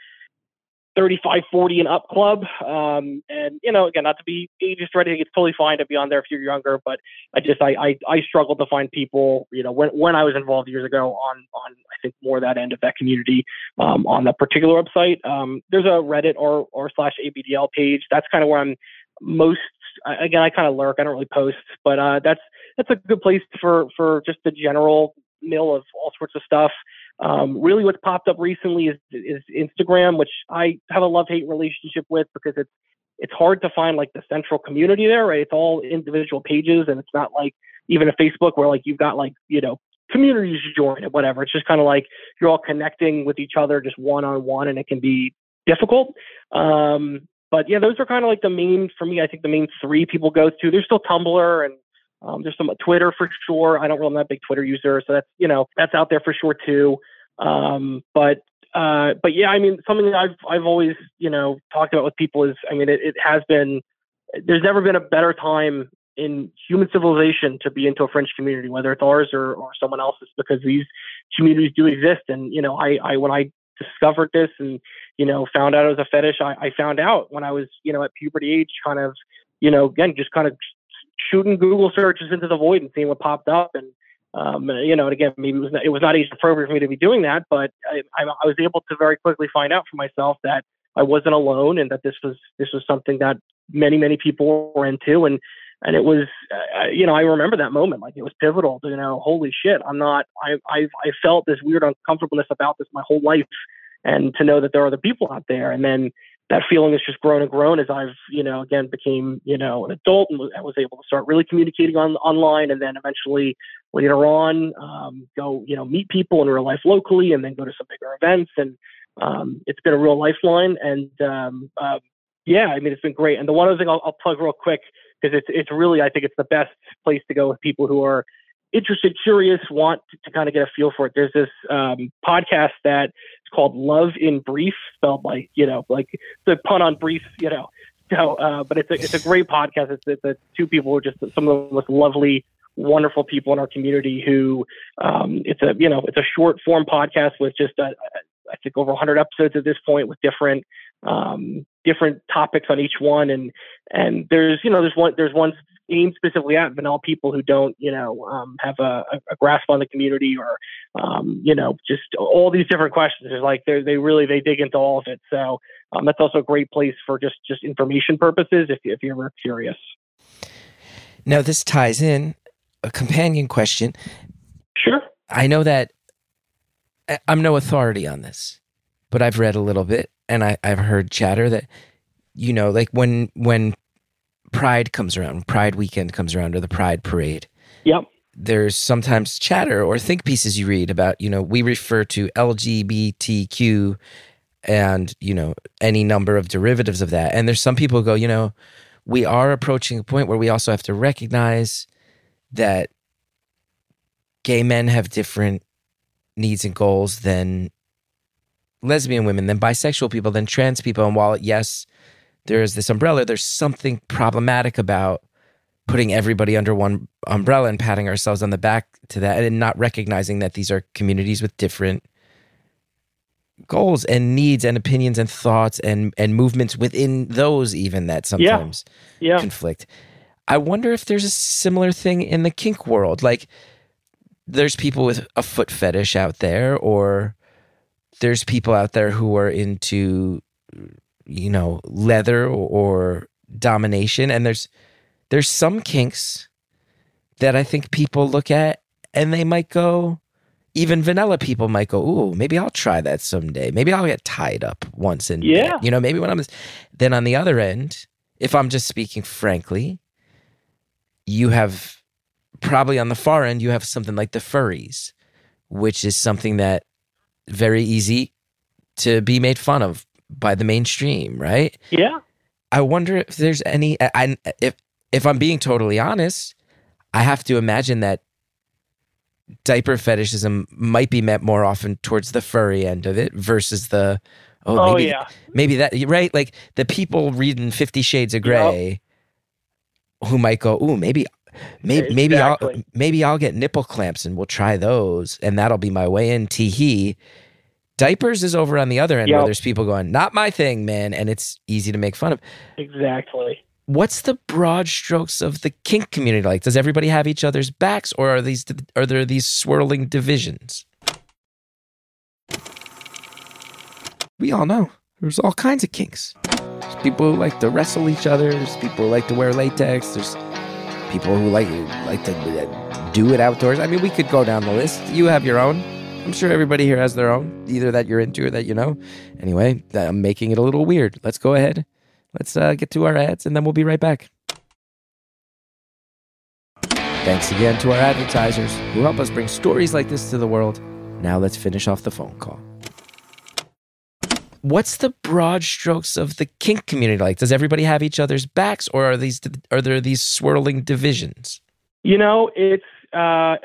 [SPEAKER 4] 35, 40 and up club. Um, and you know, again, not to be ageist anything, it's totally fine to be on there if you're younger. But I just I I, I struggled to find people. You know, when when I was involved years ago on on I think more that end of that community um, on that particular website. Um, there's a Reddit or or slash ABDL page. That's kind of where I'm most. Again, I kind of lurk. I don't really post, but uh, that's that's a good place for for just the general mill of all sorts of stuff. Um, really, what's popped up recently is is Instagram, which I have a love hate relationship with because it's it's hard to find like the central community there, right? It's all individual pages, and it's not like even a Facebook where like you've got like you know communities you join and whatever. It's just kind of like you're all connecting with each other just one on one, and it can be difficult. Um, but yeah, those are kind of like the main for me. I think the main three people go to. There's still Tumblr and um, there's some Twitter for sure. I don't really, I'm not a big Twitter user, so that's you know that's out there for sure too. Um, but uh, but yeah, I mean, something I've I've always you know talked about with people is, I mean, it, it has been. There's never been a better time in human civilization to be into a French community, whether it's ours or, or someone else's, because these communities do exist. And you know, I, I when I discovered this and you know found out it was a fetish, I, I found out when I was you know at puberty age, kind of you know again just kind of shooting Google searches into the void and seeing what popped up. And um, you know, and again, maybe it was not, it was not age appropriate for me to be doing that, but I, I, I was able to very quickly find out for myself that I wasn't alone and that this was this was something that many many people were into, and and it was uh, you know I remember that moment like it was pivotal. You know, holy shit, I'm not I I've, I felt this weird uncomfortableness about this my whole life, and to know that there are other people out there, and then that feeling has just grown and grown as I've, you know, again became, you know, an adult and was able to start really communicating on online, and then eventually later on um, go, you know, meet people in real life locally, and then go to some bigger events, and um, it's been a real lifeline. And um, uh, yeah, I mean, it's been great. And the one other thing I'll, I'll plug real quick because it's it's really I think it's the best place to go with people who are interested, curious, want to, to kind of get a feel for it. There's this um, podcast that it's called Love in Brief, spelled like you know, like the pun on brief, you know. So, uh, but it's a it's a great podcast. It's, it's a, two people who are just some of the most lovely, wonderful people in our community. Who um, it's a you know it's a short form podcast with just a, I think over 100 episodes at this point with different um, different topics on each one, and and there's you know there's one there's one aimed specifically at vanilla people who don't you know um, have a, a, grasp on the community or um, you know just all these different questions. There's like they they really they dig into all of it. So um, that's also a great place for just just information purposes if if you're ever curious.
[SPEAKER 1] Now this ties in a companion question.
[SPEAKER 4] Sure.
[SPEAKER 1] I know that I'm no authority on this, but I've read a little bit and I, I've heard chatter that, you know, like when when Pride comes around, Pride weekend comes around, or the Pride parade.
[SPEAKER 4] Yep.
[SPEAKER 1] There's sometimes chatter or think pieces you read about, you know, we refer to LGBTQ and, you know, any number of derivatives of that. And there's some people who go, you know, we are approaching a point where we also have to recognize that gay men have different needs and goals than lesbian women, than bisexual people, than trans people. And while, yes, there is this umbrella, there's something problematic about putting everybody under one umbrella and patting ourselves on the back to that and not recognizing that these are communities with different goals and needs and opinions and thoughts and and movements within those even that sometimes
[SPEAKER 4] yeah. Yeah.
[SPEAKER 1] conflict. I wonder if there's a similar thing in the kink world. Like there's people with a foot fetish out there, or there's people out there who are into, you know, leather or domination, and there's there's some kinks that I think people look at and they might go, even vanilla people might go, "Ooh, maybe I'll try that someday. Maybe I'll get tied up once and
[SPEAKER 4] yeah,
[SPEAKER 1] you know, maybe when I'm." Then on the other end, if I'm just speaking frankly, you have probably on the far end, you have something like the furries, which is something that very easy to be made fun of by the mainstream, right?
[SPEAKER 4] Yeah.
[SPEAKER 1] I wonder if there's any. I if if I'm being totally honest, I have to imagine that diaper fetishism might be met more often towards the furry end of it versus the oh,
[SPEAKER 4] oh
[SPEAKER 1] maybe
[SPEAKER 4] yeah.
[SPEAKER 1] maybe that right like the people reading 50 shades of gray who might go ooh maybe maybe maybe I'll maybe I'll get nipple clamps and we'll try those and that'll be my way in tee hee diapers is over on the other end where there's people going not my thing man and it's easy to make fun of
[SPEAKER 4] Exactly.
[SPEAKER 1] what's the broad strokes of the kink community like? Does everybody have each other's backs, or are these are there these swirling divisions? We all know there's all kinds of kinks. There's people who like to wrestle each other. There's people who like to wear latex. There's people who like like to do it outdoors. I mean, we could go down the list. You have your own. I'm sure everybody here has their own, either that you're into or that you know. Anyway, I'm making it a little weird. Let's go ahead. Let's uh, get to our ads and then we'll be right back. Thanks again to our advertisers who help us bring stories like this to the world. Now let's finish off the phone call. What's the broad strokes of the kink community like? Does everybody have each other's backs, or are these are there these swirling divisions?
[SPEAKER 4] You know, it's uh,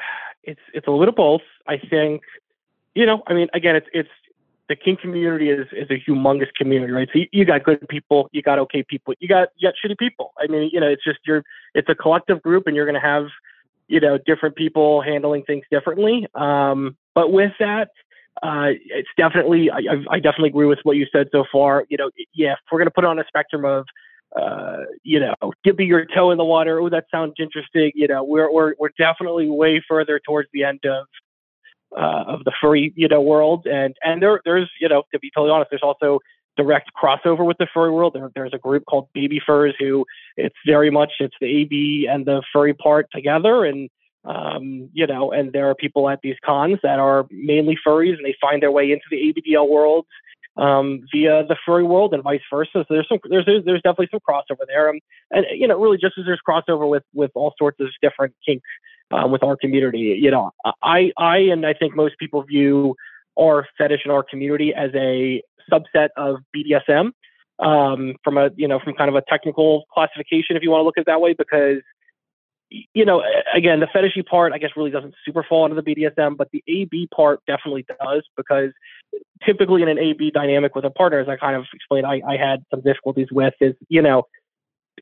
[SPEAKER 4] it's it's a little both. I think, you know, I mean, again, it's it's the kink community is is a humongous community, right? So you, you got good people, you got okay people, you got you got shitty people. I mean, you know, it's just you're it's a collective group, and you're going to have you know different people handling things differently. Um, but with that, uh, it's definitely I, I definitely agree with what you said so far. You know, yeah, if we're to put on a spectrum of uh, you know, dipping your toe in the water. Oh, that sounds interesting. You know, we're we're we're definitely way further towards the end of uh, of the furry you know world, and and there there's you know to be totally honest, there's also direct crossover with the furry world. There, there's a group called Baby Furs who it's very much it's the AB and the furry part together, and um, you know, and there are people at these cons that are mainly furries and they find their way into the ABDL world um, via the furry world and vice versa. So there's some there's there's, definitely some crossover there, um, and you know, really just as there's crossover with with all sorts of different kinks um, with our community. You know, I, I, and I think most people view our fetish and our community as a subset of BDSM um, from a, you know, from kind of a technical classification, if you want to look at it that way, because, you know, again, the fetishy part, I guess, really doesn't super fall into the BDSM, but the AB part definitely does, because typically in an AB dynamic with a partner, as I kind of explained, I, I had some difficulties with is, you know,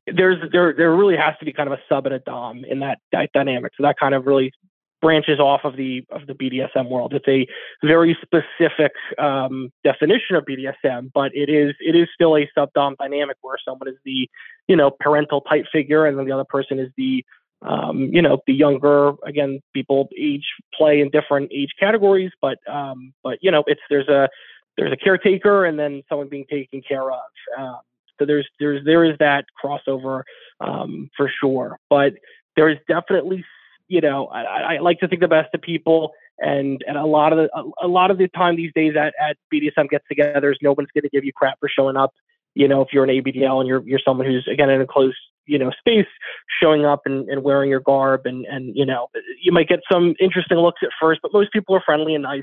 [SPEAKER 4] there's there there really has to be kind of a sub and a dom in that, that dynamic. So that kind of really branches off of the of the BDSM world. It's a very specific um, definition of BDSM, but it is it is still a sub dom dynamic where someone is the you know parental type figure, and then the other person is the um, you know the younger. Again, people age play in different age categories, but um, but you know it's there's a there's a caretaker and then someone being taken care of. Um, so there's there's there is that crossover um, for sure, but there is definitely you know I, I like to think the best of people, and and a lot of the a, lot of the time these days at at BDSM gets togethers, no one's going to give you crap for showing up. You know, if you're an ABDL and you're you're someone who's again in a close you know space, showing up and, and wearing your garb, and and you know you might get some interesting looks at first, but most people are friendly and nice.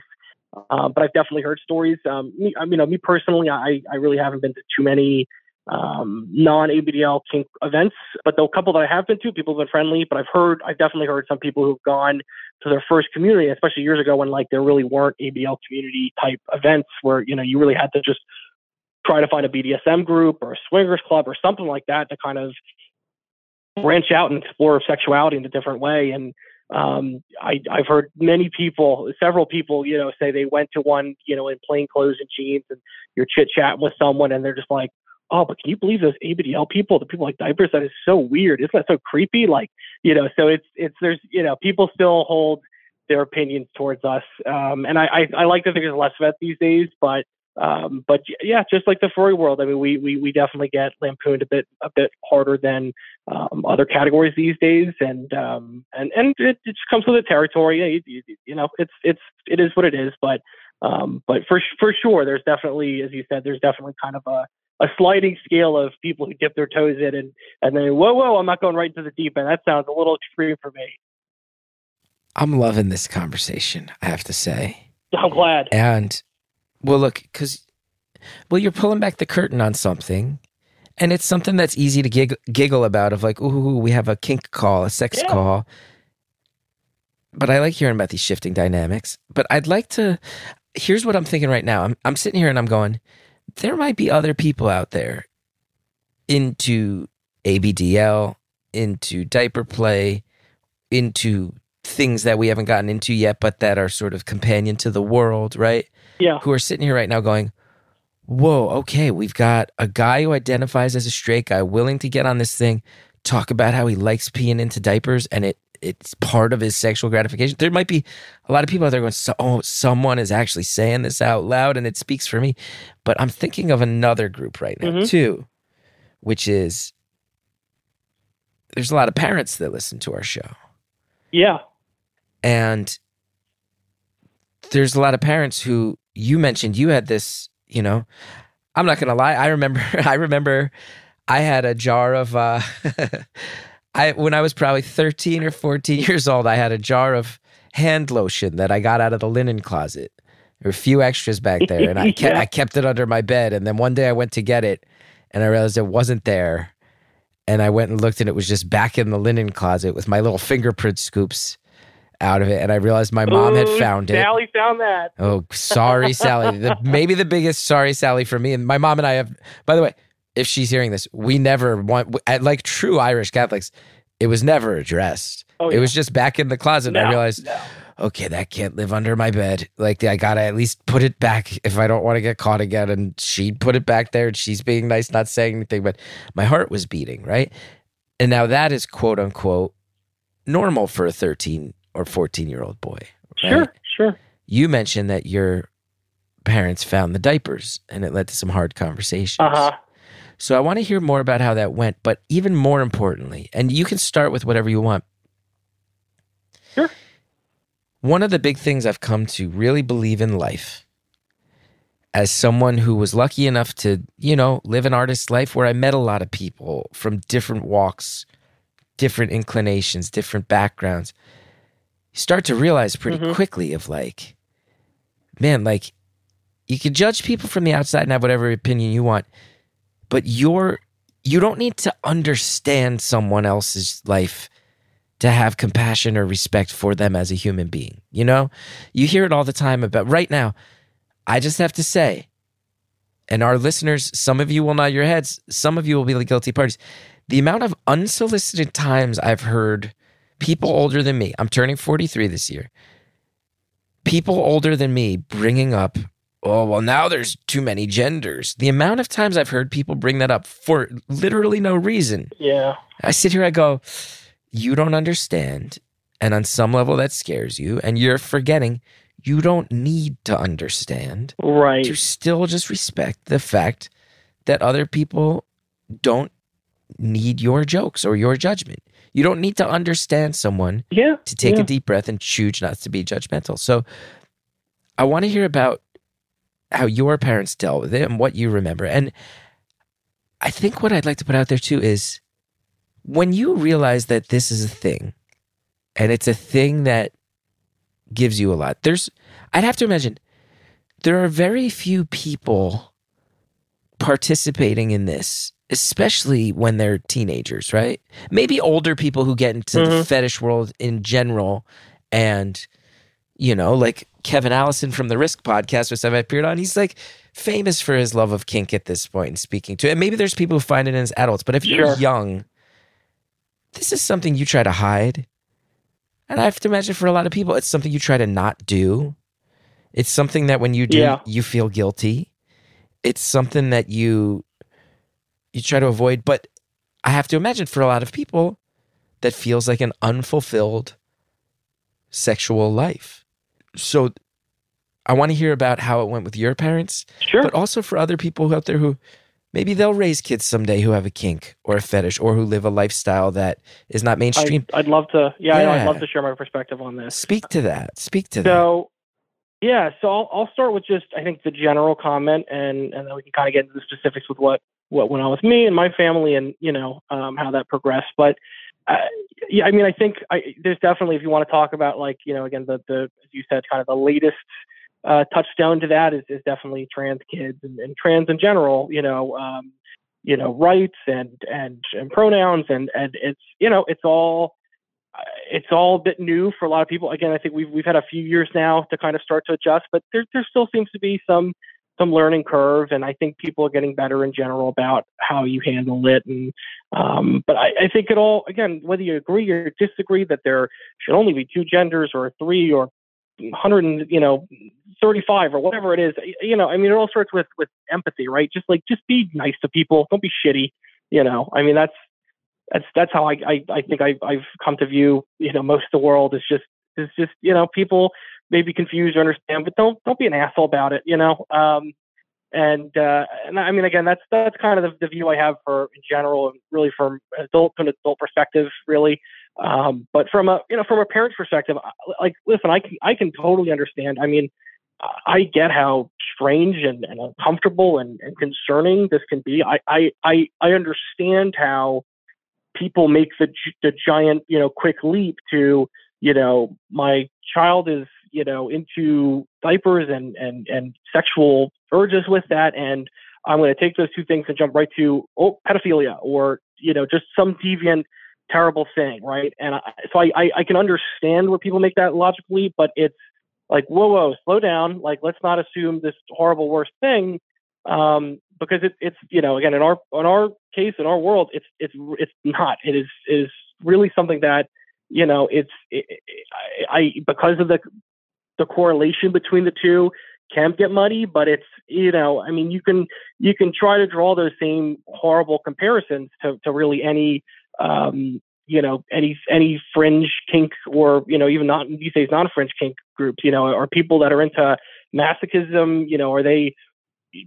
[SPEAKER 4] Uh, but I've definitely heard stories. Um, me, you know, me personally, I, I really haven't been to too many um, non-ABDL kink events. But the couple that I have been to, people have been friendly. But I've heard, I've definitely heard some people who've gone to their first community, especially years ago when like there really weren't ABDL community type events where you know you really had to just try to find a BDSM group or a swingers club or something like that to kind of branch out and explore sexuality in a different way. And um, I, I've heard many people, several people, you know, say they went to one, you know, in plain clothes and jeans, and you're chit chatting with someone, and they're just like, oh, but can you believe those ABDL people, the people like diapers? That is so weird. Isn't that so creepy? Like, you know, so it's it's there's you know people still hold their opinions towards us, um, and I, I I like to think there's less of it these days, but um, but yeah, just like the furry world, I mean, we we we definitely get lampooned a bit a bit harder than um, other categories these days, and um, and and it, it just comes with the territory. You, you, you know, it's it's it is what it is, but um, but for for sure, there's definitely, as you said, there's definitely kind of a a sliding scale of people who dip their toes in and and then whoa whoa I'm not going right into the deep end. That sounds a little extreme for me.
[SPEAKER 1] I'm loving this conversation. I have to say.
[SPEAKER 4] I'm glad.
[SPEAKER 1] And well, look, because well, you're pulling back the curtain on something, and it's something that's easy to giggle, giggle about. Of like, ooh, we have a kink call, a sex yeah. call. But I like hearing about these shifting dynamics. But I'd like to. Here's what I'm thinking right now. I'm I'm sitting here and I'm going there might be other people out there into ABDL, into diaper play, into things that we haven't gotten into yet, but that are sort of companion to the world, right?
[SPEAKER 4] Yeah.
[SPEAKER 1] Who are sitting here right now going, whoa, okay, we've got a guy who identifies as a straight guy willing to get on this thing, talk about how he likes peeing into diapers and it it's part of his sexual gratification. There might be a lot of people out there going, so, "Oh, someone is actually saying this out loud, and it speaks for me." But I'm thinking of another group right now mm-hmm. too, which is there's a lot of parents that listen to our show.
[SPEAKER 4] Yeah,
[SPEAKER 1] and there's a lot of parents who you mentioned you had this. You know, I'm not gonna lie. I remember. (laughs) I remember. I had a jar of. Uh, (laughs) I when I was probably 13 or 14 years old, I had a jar of hand lotion that I got out of the linen closet. There were a few extras back there, and I (laughs) kept yeah. I kept it under my bed. And then one day I went to get it, and I realized it wasn't there. And I went and looked, and it was just back in the linen closet with my little fingerprint scoops. Out of it, and I realized my mom had
[SPEAKER 4] Ooh,
[SPEAKER 1] found it.
[SPEAKER 4] Sally found that.
[SPEAKER 1] Oh, sorry, Sally. The, (laughs) maybe the biggest sorry, Sally, for me. And my mom and I have, by the way, if she's hearing this, we never want, like true Irish Catholics, it was never addressed.
[SPEAKER 4] Oh,
[SPEAKER 1] It was just back in the closet. and I realized,
[SPEAKER 4] no.
[SPEAKER 1] okay, that can't live under my bed. Like, I got to at least put it back if I don't want to get caught again. And she put it back there and she's being nice, not saying anything, but my heart was beating, right? And now that is quote unquote normal for a 13 or 14 year old boy. right?
[SPEAKER 4] Sure, sure.
[SPEAKER 1] you mentioned that your parents found the diapers and it led to some hard conversations.
[SPEAKER 4] Uh huh.
[SPEAKER 1] So I want to hear more about how that went, but even more importantly, and you can start with whatever you want.
[SPEAKER 4] Sure.
[SPEAKER 1] One of the big things I've come to really believe in life as someone who was lucky enough to, you know, live an artist's life where I met a lot of people from different walks, different inclinations, different backgrounds. You start to realize pretty
[SPEAKER 4] Mhm.
[SPEAKER 1] quickly of like, man, like you can judge people from the outside and have whatever opinion you want, but you're you don't need to understand someone else's life to have compassion or respect for them as a human being. You know? You hear it all the time about right now. I just have to say, and our listeners, some of you will nod your heads, some of you will be the guilty parties. The amount of unsolicited times I've heard people older than me, I'm turning 43 this year, people older than me bringing up, oh, well, now there's too many genders. The amount of times I've heard people bring that up for literally no reason.
[SPEAKER 4] Yeah.
[SPEAKER 1] I sit here, I go, you don't understand. And on some level, that scares you. And you're forgetting you don't need to understand
[SPEAKER 4] Right.
[SPEAKER 1] to still just respect the fact that other people don't need your jokes or your judgment. You don't need to understand someone
[SPEAKER 4] Yeah.
[SPEAKER 1] to take
[SPEAKER 4] yeah.
[SPEAKER 1] a deep breath and choose not to be judgmental. So I want to hear about how your parents dealt with it and what you remember. And I think what I'd like to put out there too is when you realize that this is a thing and it's a thing that gives you a lot, there's, I'd have to imagine there are very few people participating in this, especially when they're teenagers, right? Maybe older people who get into the
[SPEAKER 4] Mhm.
[SPEAKER 1] fetish world in general and you know, like Kevin Allison from the Risk podcast, which I've appeared on, he's like famous for his love of kink at this point and speaking to it. And maybe there's people who find it as adults, but if you're
[SPEAKER 4] Sure.
[SPEAKER 1] young, this is something you try to hide. And I have to imagine for a lot of people, it's something you try to not do. It's something that when you do,
[SPEAKER 4] Yeah.
[SPEAKER 1] you feel guilty. It's something that you you try to avoid. But I have to imagine for a lot of people, that feels like an unfulfilled sexual life. So I want to hear about how it went with your parents,
[SPEAKER 4] Sure.
[SPEAKER 1] but also for other people out there who maybe they'll raise kids someday who have a kink or a fetish or who live a lifestyle that is not mainstream.
[SPEAKER 4] I'd, I'd love to. Yeah, I know, I'd love to share my perspective on this.
[SPEAKER 1] Speak to that. Speak to that.
[SPEAKER 4] So, yeah, so I'll, I'll start with just I think the general comment, and and then we can kind of get into the specifics with what what went on with me and my family, and you know um, how that progressed. But uh, yeah, I mean, I think I, there's definitely if you want to talk about like you know again the the as you said kind of the latest uh, touchdown to that is is definitely trans kids and, and trans in general. You know. Um, you know rights and and and pronouns and and it's you know it's all it's all a bit new for a lot of people. Again, I think we've we've had a few years now to kind of start to adjust, but there there still seems to be some some learning curve, and I think people are getting better in general about how you handle it. And um, but I, I think it all again, whether you agree or disagree that there should only be two genders or three or 100 and you know 35 or whatever it is you know i mean it all starts with with empathy right just like just be nice to people don't be shitty you know i mean that's that's that's how I I, I think I, I've come to view you know most of the world is just is just you know people may be confused or understand, but don't don't be an asshole about it, you know. Um, and uh, and I mean again that's that's kind of the, the view I have for in general, and really from adult to an adult perspective, really. Um, but from a you know from a parent's perspective, like listen, I can I can totally understand. I mean. I get how strange and, and uncomfortable and, and concerning this can be. I, I, I, I understand how people make the the giant you know quick leap to you know my child is you know into diapers and and and sexual urges with that and I'm going to take those two things and jump right to oh pedophilia or you know just some deviant terrible thing, right? And I, so I, I I can understand where people make that logically, but it's like whoa whoa slow down, like let's not assume this horrible worst thing. Um, because it, it's you know again in our in our case in our world it's it's it's not. It is is really something that you know it's it, I, I because of the the correlation between the two can get muddy but it's you know i mean you can you can try to draw those same horrible comparisons to, to really any um you know any any fringe kink or you know even not these days non-fringe kink groups you know or people that are into masochism you know are they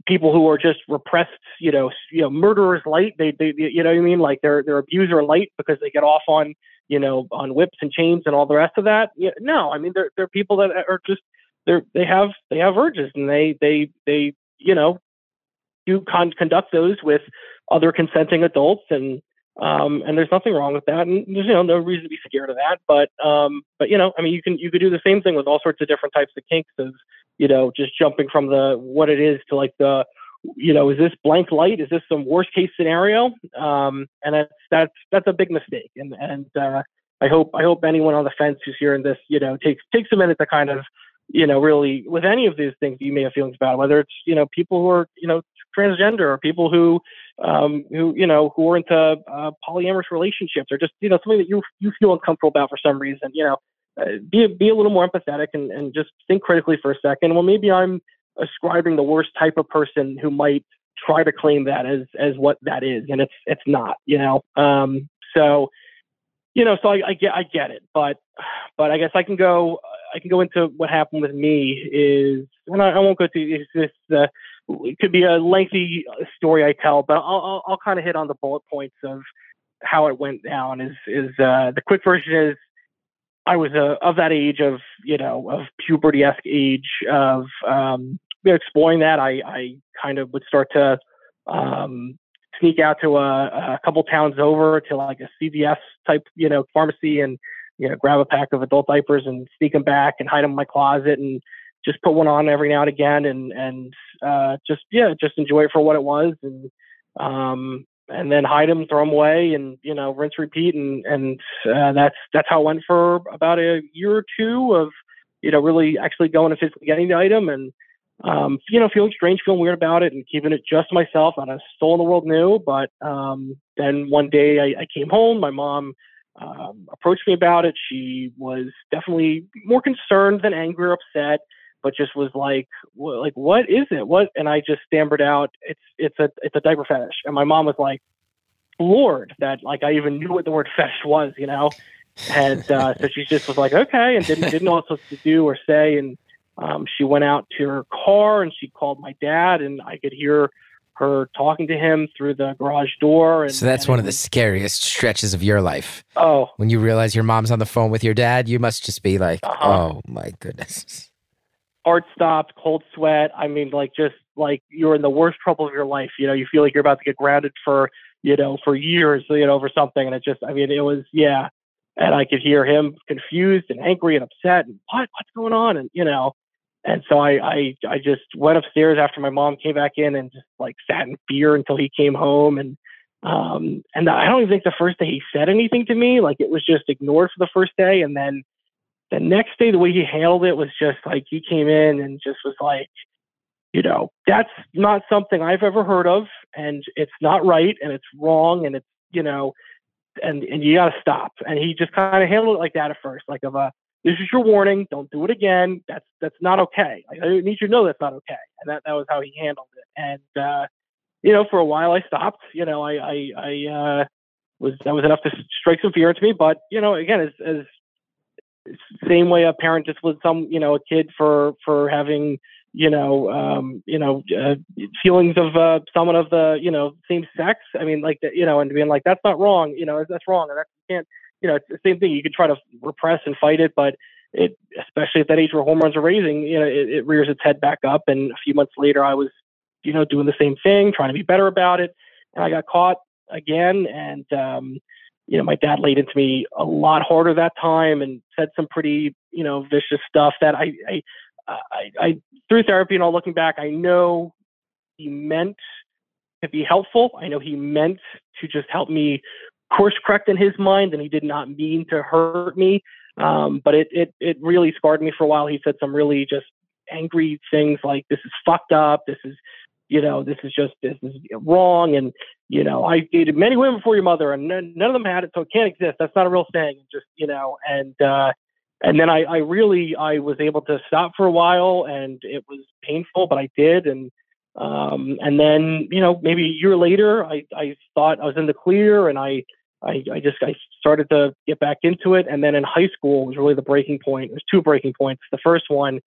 [SPEAKER 4] people who are just repressed, you know, you know, murderers light. They, they, you know what I mean? Like they're they're abuser light because they get off on, you know, on whips and chains and all the rest of that. No, I mean they're they're people that are just they're they have they have urges and they they they you know do con- conduct those with other consenting adults and um and there's nothing wrong with that and there's you know no reason to be scared of that but um but you know i mean you can you could do the same thing with all sorts of different types of kinks of you know, just jumping from the what it is to like the, you know, is this blank light? Is this some worst case scenario? Um, and that's that's that's a big mistake. And and uh, I hope I hope anyone on the fence who's hearing this, you know, takes takes a minute to kind of, you know, really with any of these things you may have feelings about, whether it's you know people who are you know transgender or people who um, who you know who are into uh, polyamorous relationships or just you know something that you you feel uncomfortable about for some reason. You know, uh, be be a little more empathetic and, and just think critically for a second. Well, maybe I'm ascribing the worst type of person who might try to claim that as as what that is, and it's it's not, you know. Um, so, you know, so I, I get I get it, but but I guess I can go I can go into what happened with me is, and I, I won't go through this. Uh, it could be a lengthy story I tell, but I'll I'll, I'll kind of hit on the bullet points of how it went down. Is is uh, the quick version is I was uh, of that age of you know of puberty esque age of um, exploring that. I, I kind of would start to um, sneak out to a, a couple towns over to like a CVS type you know pharmacy and you know grab a pack of adult diapers and sneak them back and hide them in my closet and just put one on every now and again and and uh, just yeah just enjoy it for what it was and um, and then hide them, throw them away, and you know, rinse, repeat, and and uh, that's that's how it went for about a year or two of you know really actually going and physically getting the item, and um, you know, feeling strange, feeling weird about it, and keeping it just myself. Not a soul in the world knew. But um, then one day I, I came home. My mom um, approached me about it. She was definitely more concerned than angry or upset but just was like, like, what is it? What? And I just stammered out, it's, it's a, it's a diaper fetish. And my mom was like, Lord, that like I even knew what the word (laughs) fetish was, you know? And uh, so she just was like, okay, and didn't, didn't know what to do or say. And um, she went out to her car and she called my dad, and I could hear her talking to him through the garage door. And,
[SPEAKER 1] so that's one of the scariest stretches of your life.
[SPEAKER 4] Oh,
[SPEAKER 1] when you realize your mom's on the phone with your dad, you must just be like,
[SPEAKER 4] uh-huh.
[SPEAKER 1] oh my goodness
[SPEAKER 4] heart stopped, cold sweat. I mean, like just like you're in the worst trouble of your life. You know, you feel like you're about to get grounded for, you know, for years, you know, over something. And it just, I mean, it was, yeah. And I could hear him confused and angry and upset and what, what's going on? And, you know, and so I, I, I just went upstairs after my mom came back in and just like sat in fear until he came home. And, um, and I don't even think the first day he said anything to me, like it was just ignored for the first day. And then, the next day, the way he handled it was just like he came in and just was like, you know, that's not something I've ever heard of, and it's not right, and it's wrong, and it's you know, and and you got to stop. And he just kind of handled it like that at first, like of a this is your warning, don't do it again. That's that's not okay. Like, I need you to know that's not okay. And that that was how he handled it. And uh, you know, for a while I stopped. You know, I I, I uh, was that was enough to strike some fear into me. But you know, again, as as same way a parent with some you know a kid for for having you know um you know uh, feelings of uh someone of the you know same sex. I mean like you know and being like that's not wrong you know that's wrong and that can't you know it's the same thing. You could try to repress and fight it but it especially at that age where hormones are raising you know it, it rears its head back up. And a few months later i was you know doing the same thing trying to be better about it. And i got caught again and um you know, my dad laid into me a lot harder that time and said some pretty, you know, vicious stuff that I, I, I, I through therapy and all looking back, I know he meant to be helpful. I know he meant to just help me course correct in his mind and he did not mean to hurt me. Um, but it, it, it really scarred me for a while. He said some really just angry things like, this is fucked up. This is, you know, this is just, this is wrong. And, you know, I dated many women before your mother and none, of them had it. So it can't exist. That's not a real thing. Just, you know, and, uh, and then I, I really, I was able to stop for a while and it was painful, but I did. And, um, and then, you know, maybe a year later, I, I thought I was in the clear and I, I, I just I started to get back into it, and then in high school was really the breaking point. There's two breaking points. The first one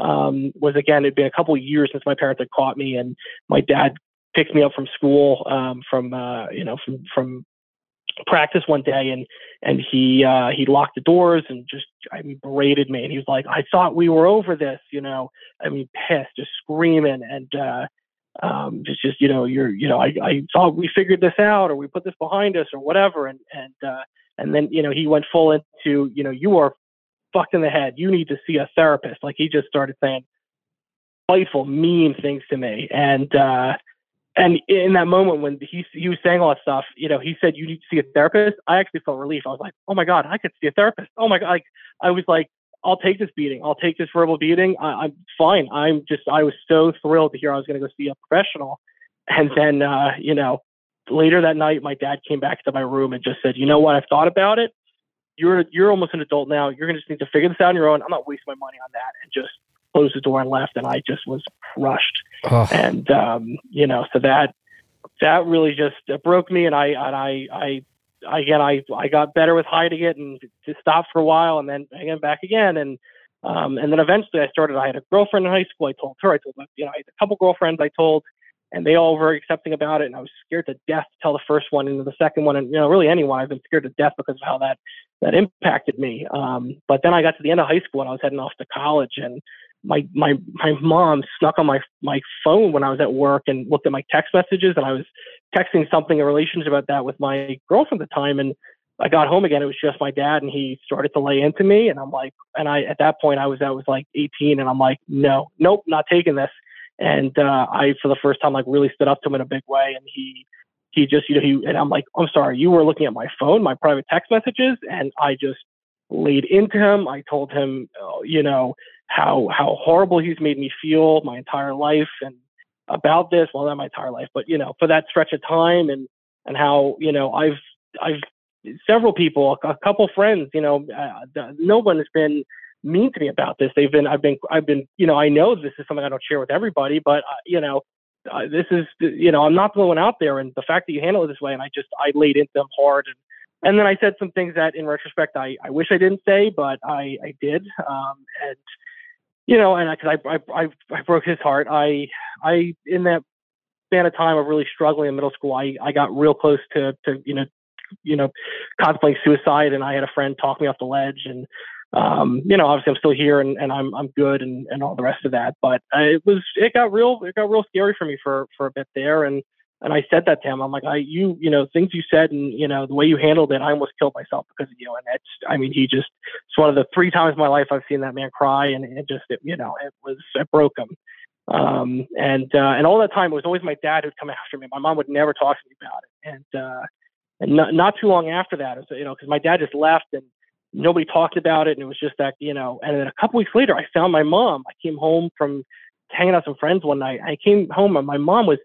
[SPEAKER 4] um, was again it'd been a couple of years since my parents had caught me, and my dad picked me up from school um, from uh, you know from from practice one day, and and he uh, he locked the doors and just I mean berated me, and he was like, I thought we were over this, you know. I mean pissed, just screaming, and uh, um, just just you know you're you know I, I thought we figured this out or we put this behind us or whatever and and uh, and then you know he went full into you know you are fucked in the head you need to see a therapist like he just started saying spiteful mean things to me and uh and in that moment when he he was saying all that stuff you know he said you need to see a therapist I actually felt relief I was like oh my god I could see a therapist oh my god like I was like I'll take this beating. I'll take this verbal beating. I, am fine. I'm just, I was so thrilled to hear I was going to go see a professional. And then, uh, you know, later that night, my dad came back to my room and just said, you know what? I've thought about it. You're, you're almost an adult now. You're going to just need to figure this out on your own. I'm not wasting my money on that. And just closed the door and left. And I just was crushed. Oh. And, um, you know, so that, that really just broke me. And I, and I, I again, I I got better with hiding it and just stopped for a while, and then again back again, and um, and then eventually I started. I had a girlfriend in high school. I told her. I told you know I had a couple girlfriends. I told, and they all were accepting about it. And I was scared to death to tell the first one and the second one, and you know really anyone. I've been scared to death because of how that that impacted me. Um, but then I got to the end of high school and I was heading off to college, and my my my mom snuck on my my phone when I was at work and looked at my text messages, and I was texting something in relationship about that with my girlfriend at the time, and I got home again. It was just my dad, and he started to lay into me, and I'm like, and I at that point I was I was like 18, and I'm like, no, nope, not taking this. And uh, I, for the first time, like really stood up to him in a big way, and he he just you know he and I'm like, I'm sorry, you were looking at my phone, my private text messages, and I just laid into him. I told him, uh, you know, how how horrible he's made me feel my entire life, and about this, well, not my entire life, but you know, for that stretch of time, and and how you know I've I've several people, a couple friends, you know, uh, no one has been mean to me about this. They've been, I've been, I've been, you know, I know this is something I don't share with everybody, but uh, you know, uh, this is, you know, I'm not the one out there, and the fact that you handle it this way, and I just, I laid into them hard, and and then I said some things that, in retrospect, I I wish I didn't say, but I I did, um, and you know, and I, because I, I, I, I broke his heart. I, I, in that span of time of really struggling in middle school, I, I got real close to, to, you know, you know, contemplating suicide. And I had a friend talk me off the ledge and, um, you know, obviously I'm still here and, and I'm, I'm good and, and all the rest of that. But uh, it was, it got real, it got real scary for me for, for a bit there. And, and I said that to him. I'm like, I, you, you know, things you said and, you know, the way you handled it, I almost killed myself because of you. And that's, I mean, he just, it's one of the three times in my life I've seen that man cry and it just, it, you know, it was, it broke him. Um, and, uh, and all that time it was always my dad who'd come (laughs) after me. My mom would never talk to me about it. And, uh, and not, not too long after that, was, you know, cause my dad just left and nobody talked about it. And it was just that, you know, and then a couple weeks later, I found my mom. I came home from hanging out with some friends one night. I came home and my mom was,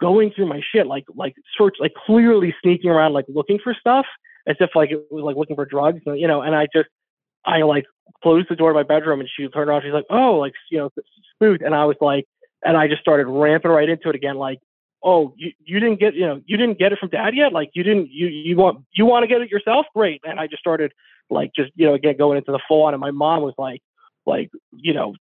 [SPEAKER 4] going through my shit, like like search, like clearly sneaking around, like looking for stuff, as if like it was like looking for drugs, you know. And I just I like closed the door to my bedroom, and she turned around. She's like, "Oh, like you know, spooked," and I was like, and I just started ramping right into it again, like. Oh, you, you didn't get you know you didn't get it from dad yet. Like you didn't you you want you want to get it yourself? Great. And I just started like just you know again going into the full on. And my mom was like like you know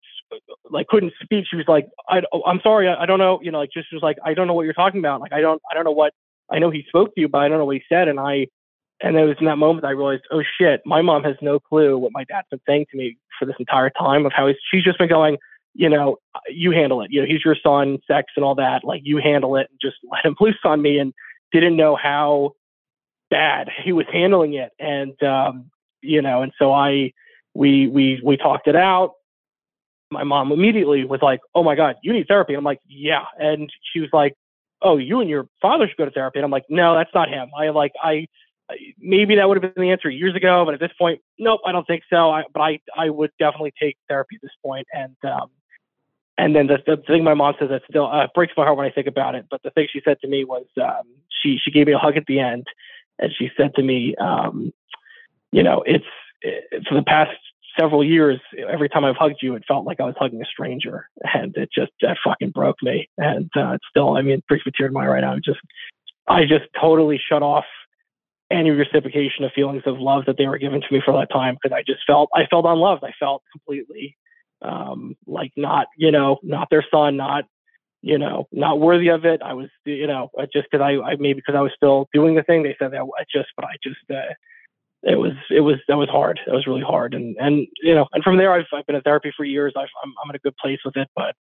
[SPEAKER 4] like couldn't speak. She was like, I, I'm sorry, I, I don't know, you know, like just was like, I don't know what you're talking about. Like, I don't, I don't know what, I know he spoke to you, but I don't know what he said. And I, and it was in that moment I realized, oh shit, my mom has no clue what my dad's been saying to me for this entire time of how he's, she's just been going, you know, you handle it. You know, he's your son, sex and all that. Like you handle it and just (laughs) let him loose on me and didn't know how bad he was handling it. And, um, you know, and so I, we, we, we talked it out my mom immediately was like, "Oh my God, you need therapy." And I'm like, "Yeah," and she was like, "Oh, you and your father should go to therapy." And I'm like, "No, that's not him. I like I maybe that would have been the answer years ago, but at this point, nope, I don't think so. I, but I, I would definitely take therapy at this point. And, um, and then the, the thing my mom says that still uh, breaks my heart when I think about it. But the thing she said to me was, um, she, she gave me a hug at the end and she said to me, um, you know, it's it, for the past several years, every time I've hugged you, it felt like I was hugging a stranger, and it just that fucking broke me. And uh, it's still, I mean, brings me tears in my right now. Just, I just totally shut off any reciprocation of feelings of love that they were given to me for that time because I just felt I felt unloved. I felt completely um, like not, you know, not their son, not you know, not worthy of it. I was, you know, just because I, I maybe because I was still doing the thing. They said that I just, but I just, uh, it was, it was, that was hard. It was really hard. And, and, you know, and from there, I've, I've been in therapy for years. I've, I'm, I'm in a good place with it, but,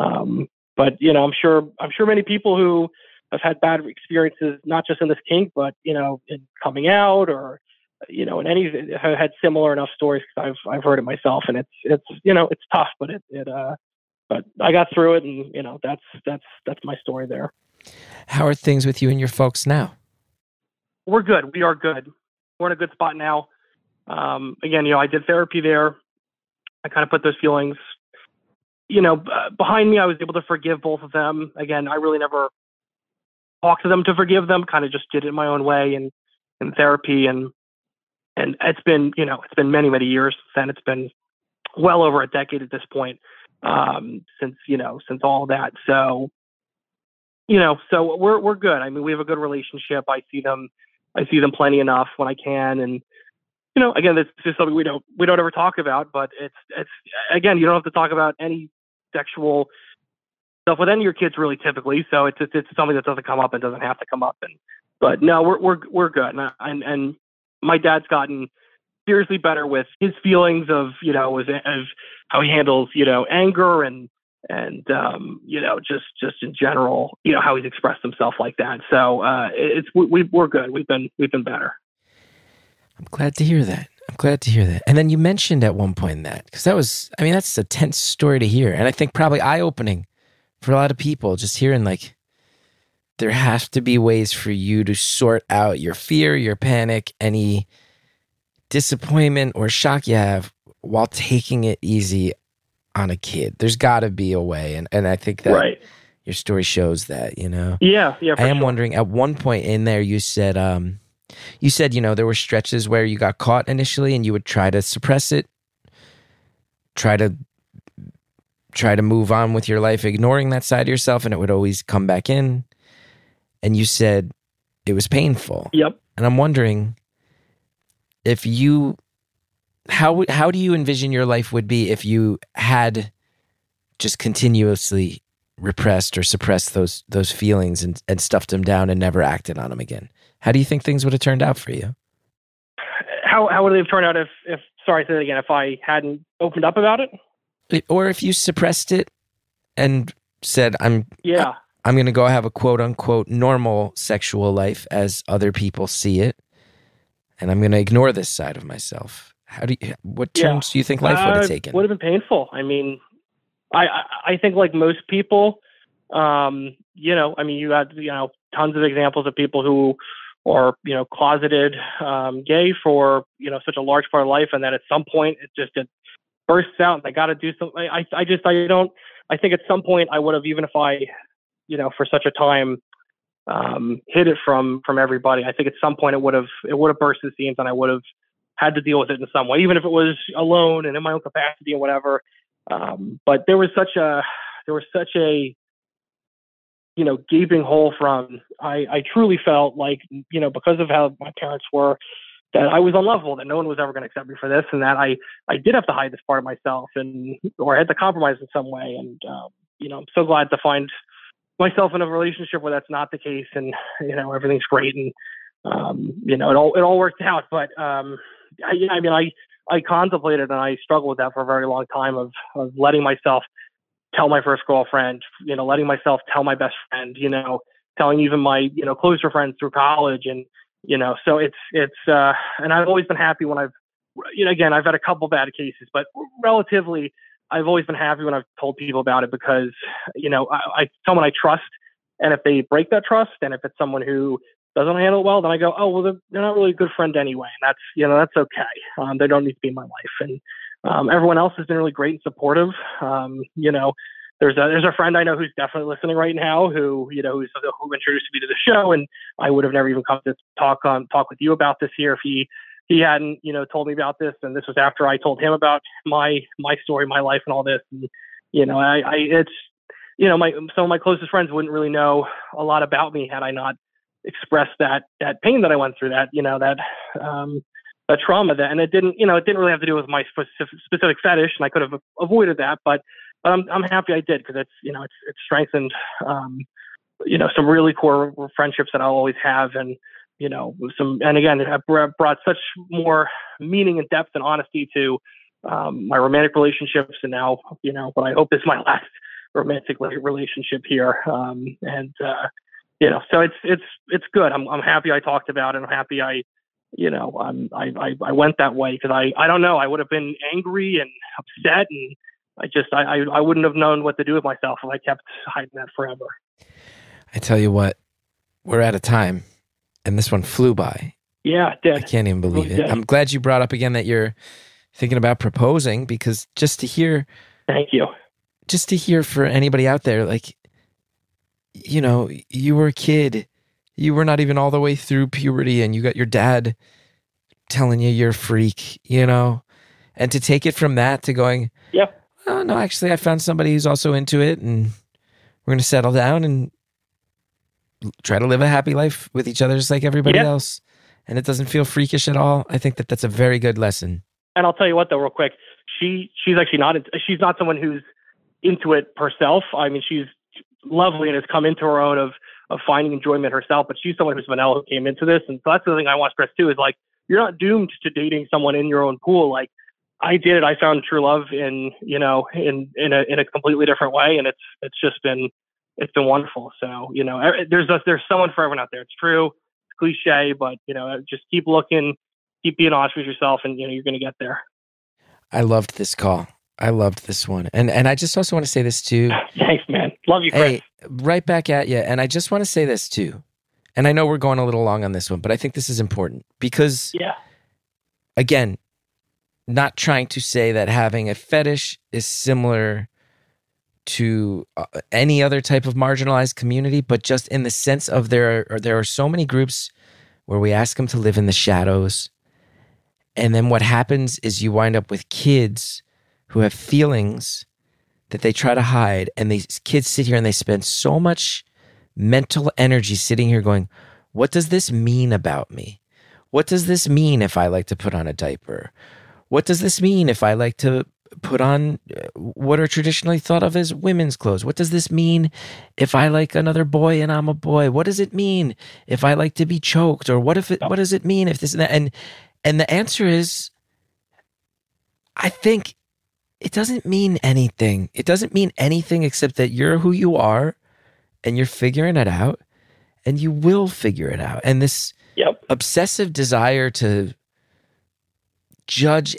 [SPEAKER 4] um, but, you know, I'm sure, I'm sure many people who have had bad experiences, not just in this kink, but, you know, in coming out or, you know, in any, have had similar enough stories because I've, I've heard it myself and it's, it's, you know, it's tough, but it, it, uh, but I got through it, and you know that's that's that's my story there.
[SPEAKER 1] How are things with you and your folks now?
[SPEAKER 4] We're good. We are good. We're in a good spot now. Um, again, you know, I did therapy there. I kind of put those feelings, you know, behind me. I was able to forgive both of them. Again, I really never talked to them to forgive them. Kind of just did it my own way and in therapy and and it's been you know it's been many many years since then. It's been well over a decade at this point um, since you know since all that. So you know, so we're we're good. I mean, we have a good relationship. I see them, I see them plenty enough when I can, and you know, again, this is something we don't we don't ever talk about. But it's it's again, you don't have to talk about any sexual stuff with any of your kids really typically. So it's it's, it's something that doesn't come up and doesn't have to come up. And but no, we're we're we're good. And and, and my dad's gotten seriously better with his feelings of you know of, of how he handles you know anger and and um, you know just just in general you know how he's expressed himself like that. So uh, it's we, we're good. We've been we've been better.
[SPEAKER 1] I'm glad to hear that. I'm glad to hear that. And then you mentioned at one point that because that was I mean that's a tense story to hear, and I think probably eye opening for a lot of people just hearing like there has to be ways for you to sort out your fear, your panic, any disappointment or shock you have while taking it easy on a kid. There's got to be a way, and and I think that
[SPEAKER 4] right.
[SPEAKER 1] your story shows that. You know.
[SPEAKER 4] Yeah, yeah.
[SPEAKER 1] I am
[SPEAKER 4] sure.
[SPEAKER 1] wondering. At one point in there, you said, um, you said, you know, there were stretches where you got caught initially, and you would try to suppress it, try to try to move on with your life, ignoring that side of yourself, and it would always come back in. And you said it was painful.
[SPEAKER 4] Yep.
[SPEAKER 1] And I'm wondering if you how how do you envision your life would be if you had just continuously repressed or suppressed those those feelings and, and stuffed them down and never acted on them again? How do you think things would have turned out for you?
[SPEAKER 4] How how would they have turned out if if sorry say that again if I hadn't opened up about it?
[SPEAKER 1] Or if you suppressed it and said I'm
[SPEAKER 4] yeah
[SPEAKER 1] I'm going to go have a quote unquote normal sexual life as other people see it and I'm going to ignore this side of myself. How do you? What turns yeah. do you think life would have uh, taken?
[SPEAKER 4] Would have been painful. I mean, I I think like most people, um, you know, I mean, you had you know tons of examples of people who are you know closeted um, gay for you know such a large part of life, and then at some point it just it bursts out, and they got to do something. I I just I don't. I think at some point I would have even if I, you know, for such a time um, hid it from from everybody. I think at some point it would have it would have burst the seams, and I would have had to deal with it in some way, even if it was alone and in my own capacity and whatever. Um, but there was such a there was such a you know gaping hole from I, I truly felt like you know because of how my parents were that I was unlovable, that no one was ever going to accept me for this, and that I I did have to hide this part of myself, and or I had to compromise in some way. And um, you know, I'm so glad to find myself in a relationship where that's not the case, and you know everything's great, and um, you know it all it all worked out. But um, I, I mean, I I contemplated and I struggled with that for a very long time of of letting myself tell my first girlfriend, you know, letting myself tell my best friend, you know, telling even my you know closer friends through college, and you know, so it's it's uh, and I've always been happy when I've you know again I've had a couple bad cases, but relatively I've always been happy when I've told people about it because, you know, I, I someone I trust, and if they break that trust, and if it's someone who doesn't handle it well, then I go, oh well, they're, they're not really a good friend anyway, and that's you know that's okay. Um, they don't need to be in my life, and um, everyone else has been really great and supportive. Um, you know, there's a there's a friend I know who's definitely listening right now who you know who's who introduced me to the show, and I would have never even come to talk on talk with you about this here if he he hadn't you know told me about this, and this was after I told him about my my story, my life, and all this. And, you know, I, I it's you know my some of my closest friends wouldn't really know a lot about me had I not expressed that that pain that I went through, that you know that um, that trauma that, and it didn't you know it didn't really have to do with my specific, specific fetish, and I could have avoided that, but but I'm I'm happy I did because it's you know it's it's strengthened um, you know some really core friendships that I'll always have, and you know some and again it brought such more meaning and depth and honesty to um, my romantic relationships, and now you know what I hope is my (laughs) last romantic relationship here, um, and uh, you know so it's it's it's good. I'm I'm happy I talked about it. I'm happy I you know I'm I I, I went that way because I I don't know I would have been angry and upset and I just I, I, I wouldn't have known what to do with myself if I kept hiding that forever.
[SPEAKER 1] I tell you what, we're out of time, and this one flew by.
[SPEAKER 4] Yeah, it did.
[SPEAKER 1] I can't even believe it. it. I'm glad you brought up again that you're thinking about proposing because just to hear.
[SPEAKER 4] Thank you.
[SPEAKER 1] Just to hear for anybody out there, like, you know, you were a kid, you were not even all the way through puberty, and you got your dad telling you you're a freak, you know, and to take it from that to going,
[SPEAKER 4] yeah
[SPEAKER 1] oh, no, actually, I found somebody who's also into it, and we're going to settle down and try to live a happy life with each other, just like everybody yeah. else. And it doesn't feel freakish at all. I think that that's a very good lesson.
[SPEAKER 4] And I'll tell you what, though, real quick, she she's actually not she's not someone who's into it herself. I mean, she's lovely and has come into her own of of finding enjoyment herself. But she's someone who's vanilla who came into this, and so that's the thing I want to stress too is like you're not doomed to dating someone in your own pool. Like I did it. I found true love in you know in in a in a completely different way, and it's it's just been it's been wonderful. So you know, there's a, there's someone for everyone out there. It's true, it's cliche, but you know, just keep looking, keep being honest with yourself, and you know, you're to get there.
[SPEAKER 1] I loved this call. I loved this one, and and I just also want to say this too. (laughs)
[SPEAKER 4] Thanks, man. Love you, Chris. Hey,
[SPEAKER 1] right back at you. And I just want to say this too. And I know we're going a little long on this one, but I think this is important because,
[SPEAKER 4] yeah,
[SPEAKER 1] again, not trying to say that having a fetish is similar to uh, any other type of marginalized community, but just in the sense of there are, there are so many groups where we ask them to live in the shadows. And then what happens is you wind up with kids who have feelings that they try to hide. And these kids sit here and they spend so much mental energy sitting here going, What does this mean about me? What does this mean if I like to put on a diaper? what does this mean if I like to put on uh, what are traditionally thought of as women's clothes? What does this mean if I like another boy and I'm a boy? What does it mean if I like to be choked? Or what if it, what does it mean if this and that? And, and the answer is, I think it doesn't mean anything. It doesn't mean anything except that you're who you are and you're figuring it out and you will figure it out. And this
[SPEAKER 4] yep.
[SPEAKER 1] obsessive desire to judge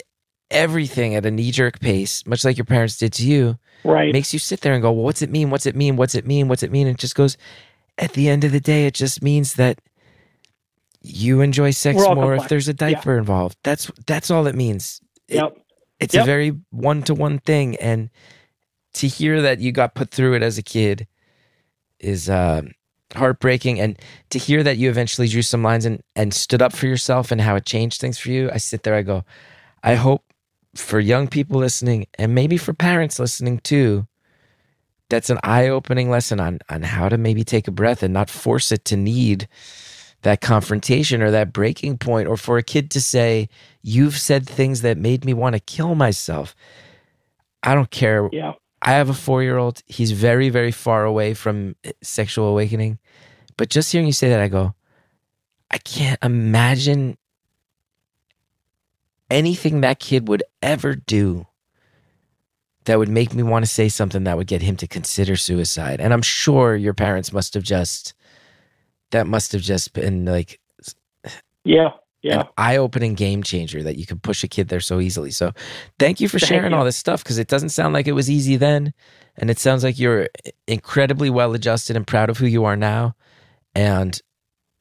[SPEAKER 1] everything at a knee jerk pace, much like your parents did to you,
[SPEAKER 4] right.
[SPEAKER 1] makes you sit there and go, well, what's it mean? What's it mean? What's it mean? What's it mean? And it just goes, at the end of the day, it just means that you enjoy sex more complex. if there's a diaper yeah. involved. That's that's all it means.
[SPEAKER 4] Yep.
[SPEAKER 1] It, it's
[SPEAKER 4] yep.
[SPEAKER 1] a very one to one thing. And to hear that you got put through it as a kid is uh, heartbreaking. And to hear that you eventually drew some lines and, and stood up for yourself and how it changed things for you, I sit there, I go, I hope for young people listening and maybe for parents listening too, that's an eye opening lesson on, on how to maybe take a breath and not force it to need that confrontation or that breaking point, or for a kid to say, You've said things that made me want to kill myself. I don't care.
[SPEAKER 4] Yeah.
[SPEAKER 1] I have a four year old. He's very, very far away from eh, sexual awakening. But just hearing you say that, I go, I can't imagine anything that kid would ever do that would make me want to say something that would get him to consider suicide. And I'm sure your parents must have just, that must have just been like,
[SPEAKER 4] yeah, yeah,
[SPEAKER 1] an eye-opening game changer that you could push a kid there so easily. So, thank you for thank sharing you. all this stuff because it doesn't sound like it was easy then, and it sounds like you're incredibly well adjusted and proud of who you are now. And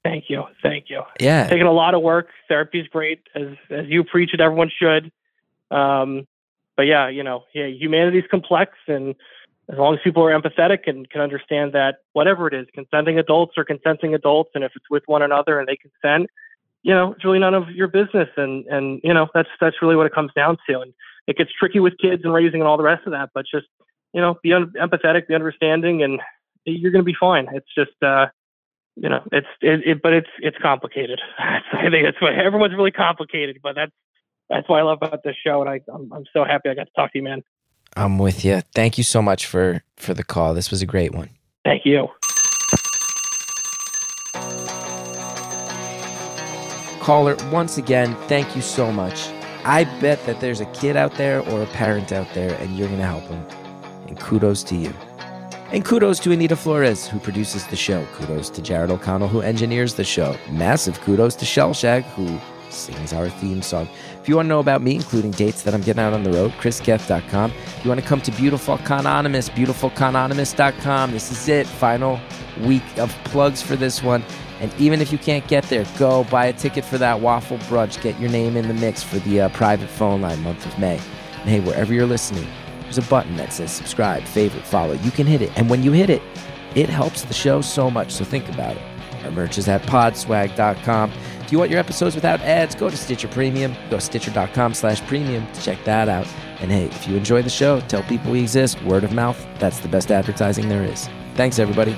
[SPEAKER 4] Thank you. Thank you.
[SPEAKER 1] Yeah.
[SPEAKER 4] Taking a lot of work. Therapy is great, as as you preach it. Everyone should. Um, but yeah, you know, yeah, humanity's complex, and as long as people are empathetic and can understand that whatever it is, consenting adults or consenting adults, and if it's with one another and they consent, you know, it's really none of your business. And and you know, that's that's really what it comes down to. And it gets tricky with kids and raising and all the rest of that. But just you know, be un- empathetic, be understanding, and you're going to be fine. It's just. uh you know, it's it, it, but it's it's complicated. (laughs) I think that's why everyone's really complicated, but that's that's what I love about this show, and I I'm, I'm so happy I got to talk to you, man.
[SPEAKER 1] I'm with you. Thank you so much for for the call. This was a great one.
[SPEAKER 4] Thank you.
[SPEAKER 1] Caller, once again, thank you so much. I bet that there's a kid out there or a parent out there, and you're going to help them. And kudos to you. And kudos to Anita Flores, who produces the show. Kudos to Jared O'Connell, who engineers the show. Massive kudos to Shellshag, who sings our theme song. If you want to know about me, including dates that I'm getting out on the road, chrisgeth.com. If you want to come to Beautiful Cononymous, beautifulcononymous.com. This is it. Final week of plugs for this one. And even if you can't get there, go buy a ticket for that waffle brunch. Get your name in the mix for the uh, private phone line month of May. And hey, wherever you're listening, there's a button that says subscribe, favorite, follow. You can hit it. And when you hit it, it helps the show so much. So think about it. Our merch is at podswag.com. If you want your episodes without ads, go to Stitcher Premium. Go to stitcher.com slash premium to check that out. And hey, if you enjoy the show, tell people we exist. Word of mouth, that's the best advertising there is. Thanks, everybody.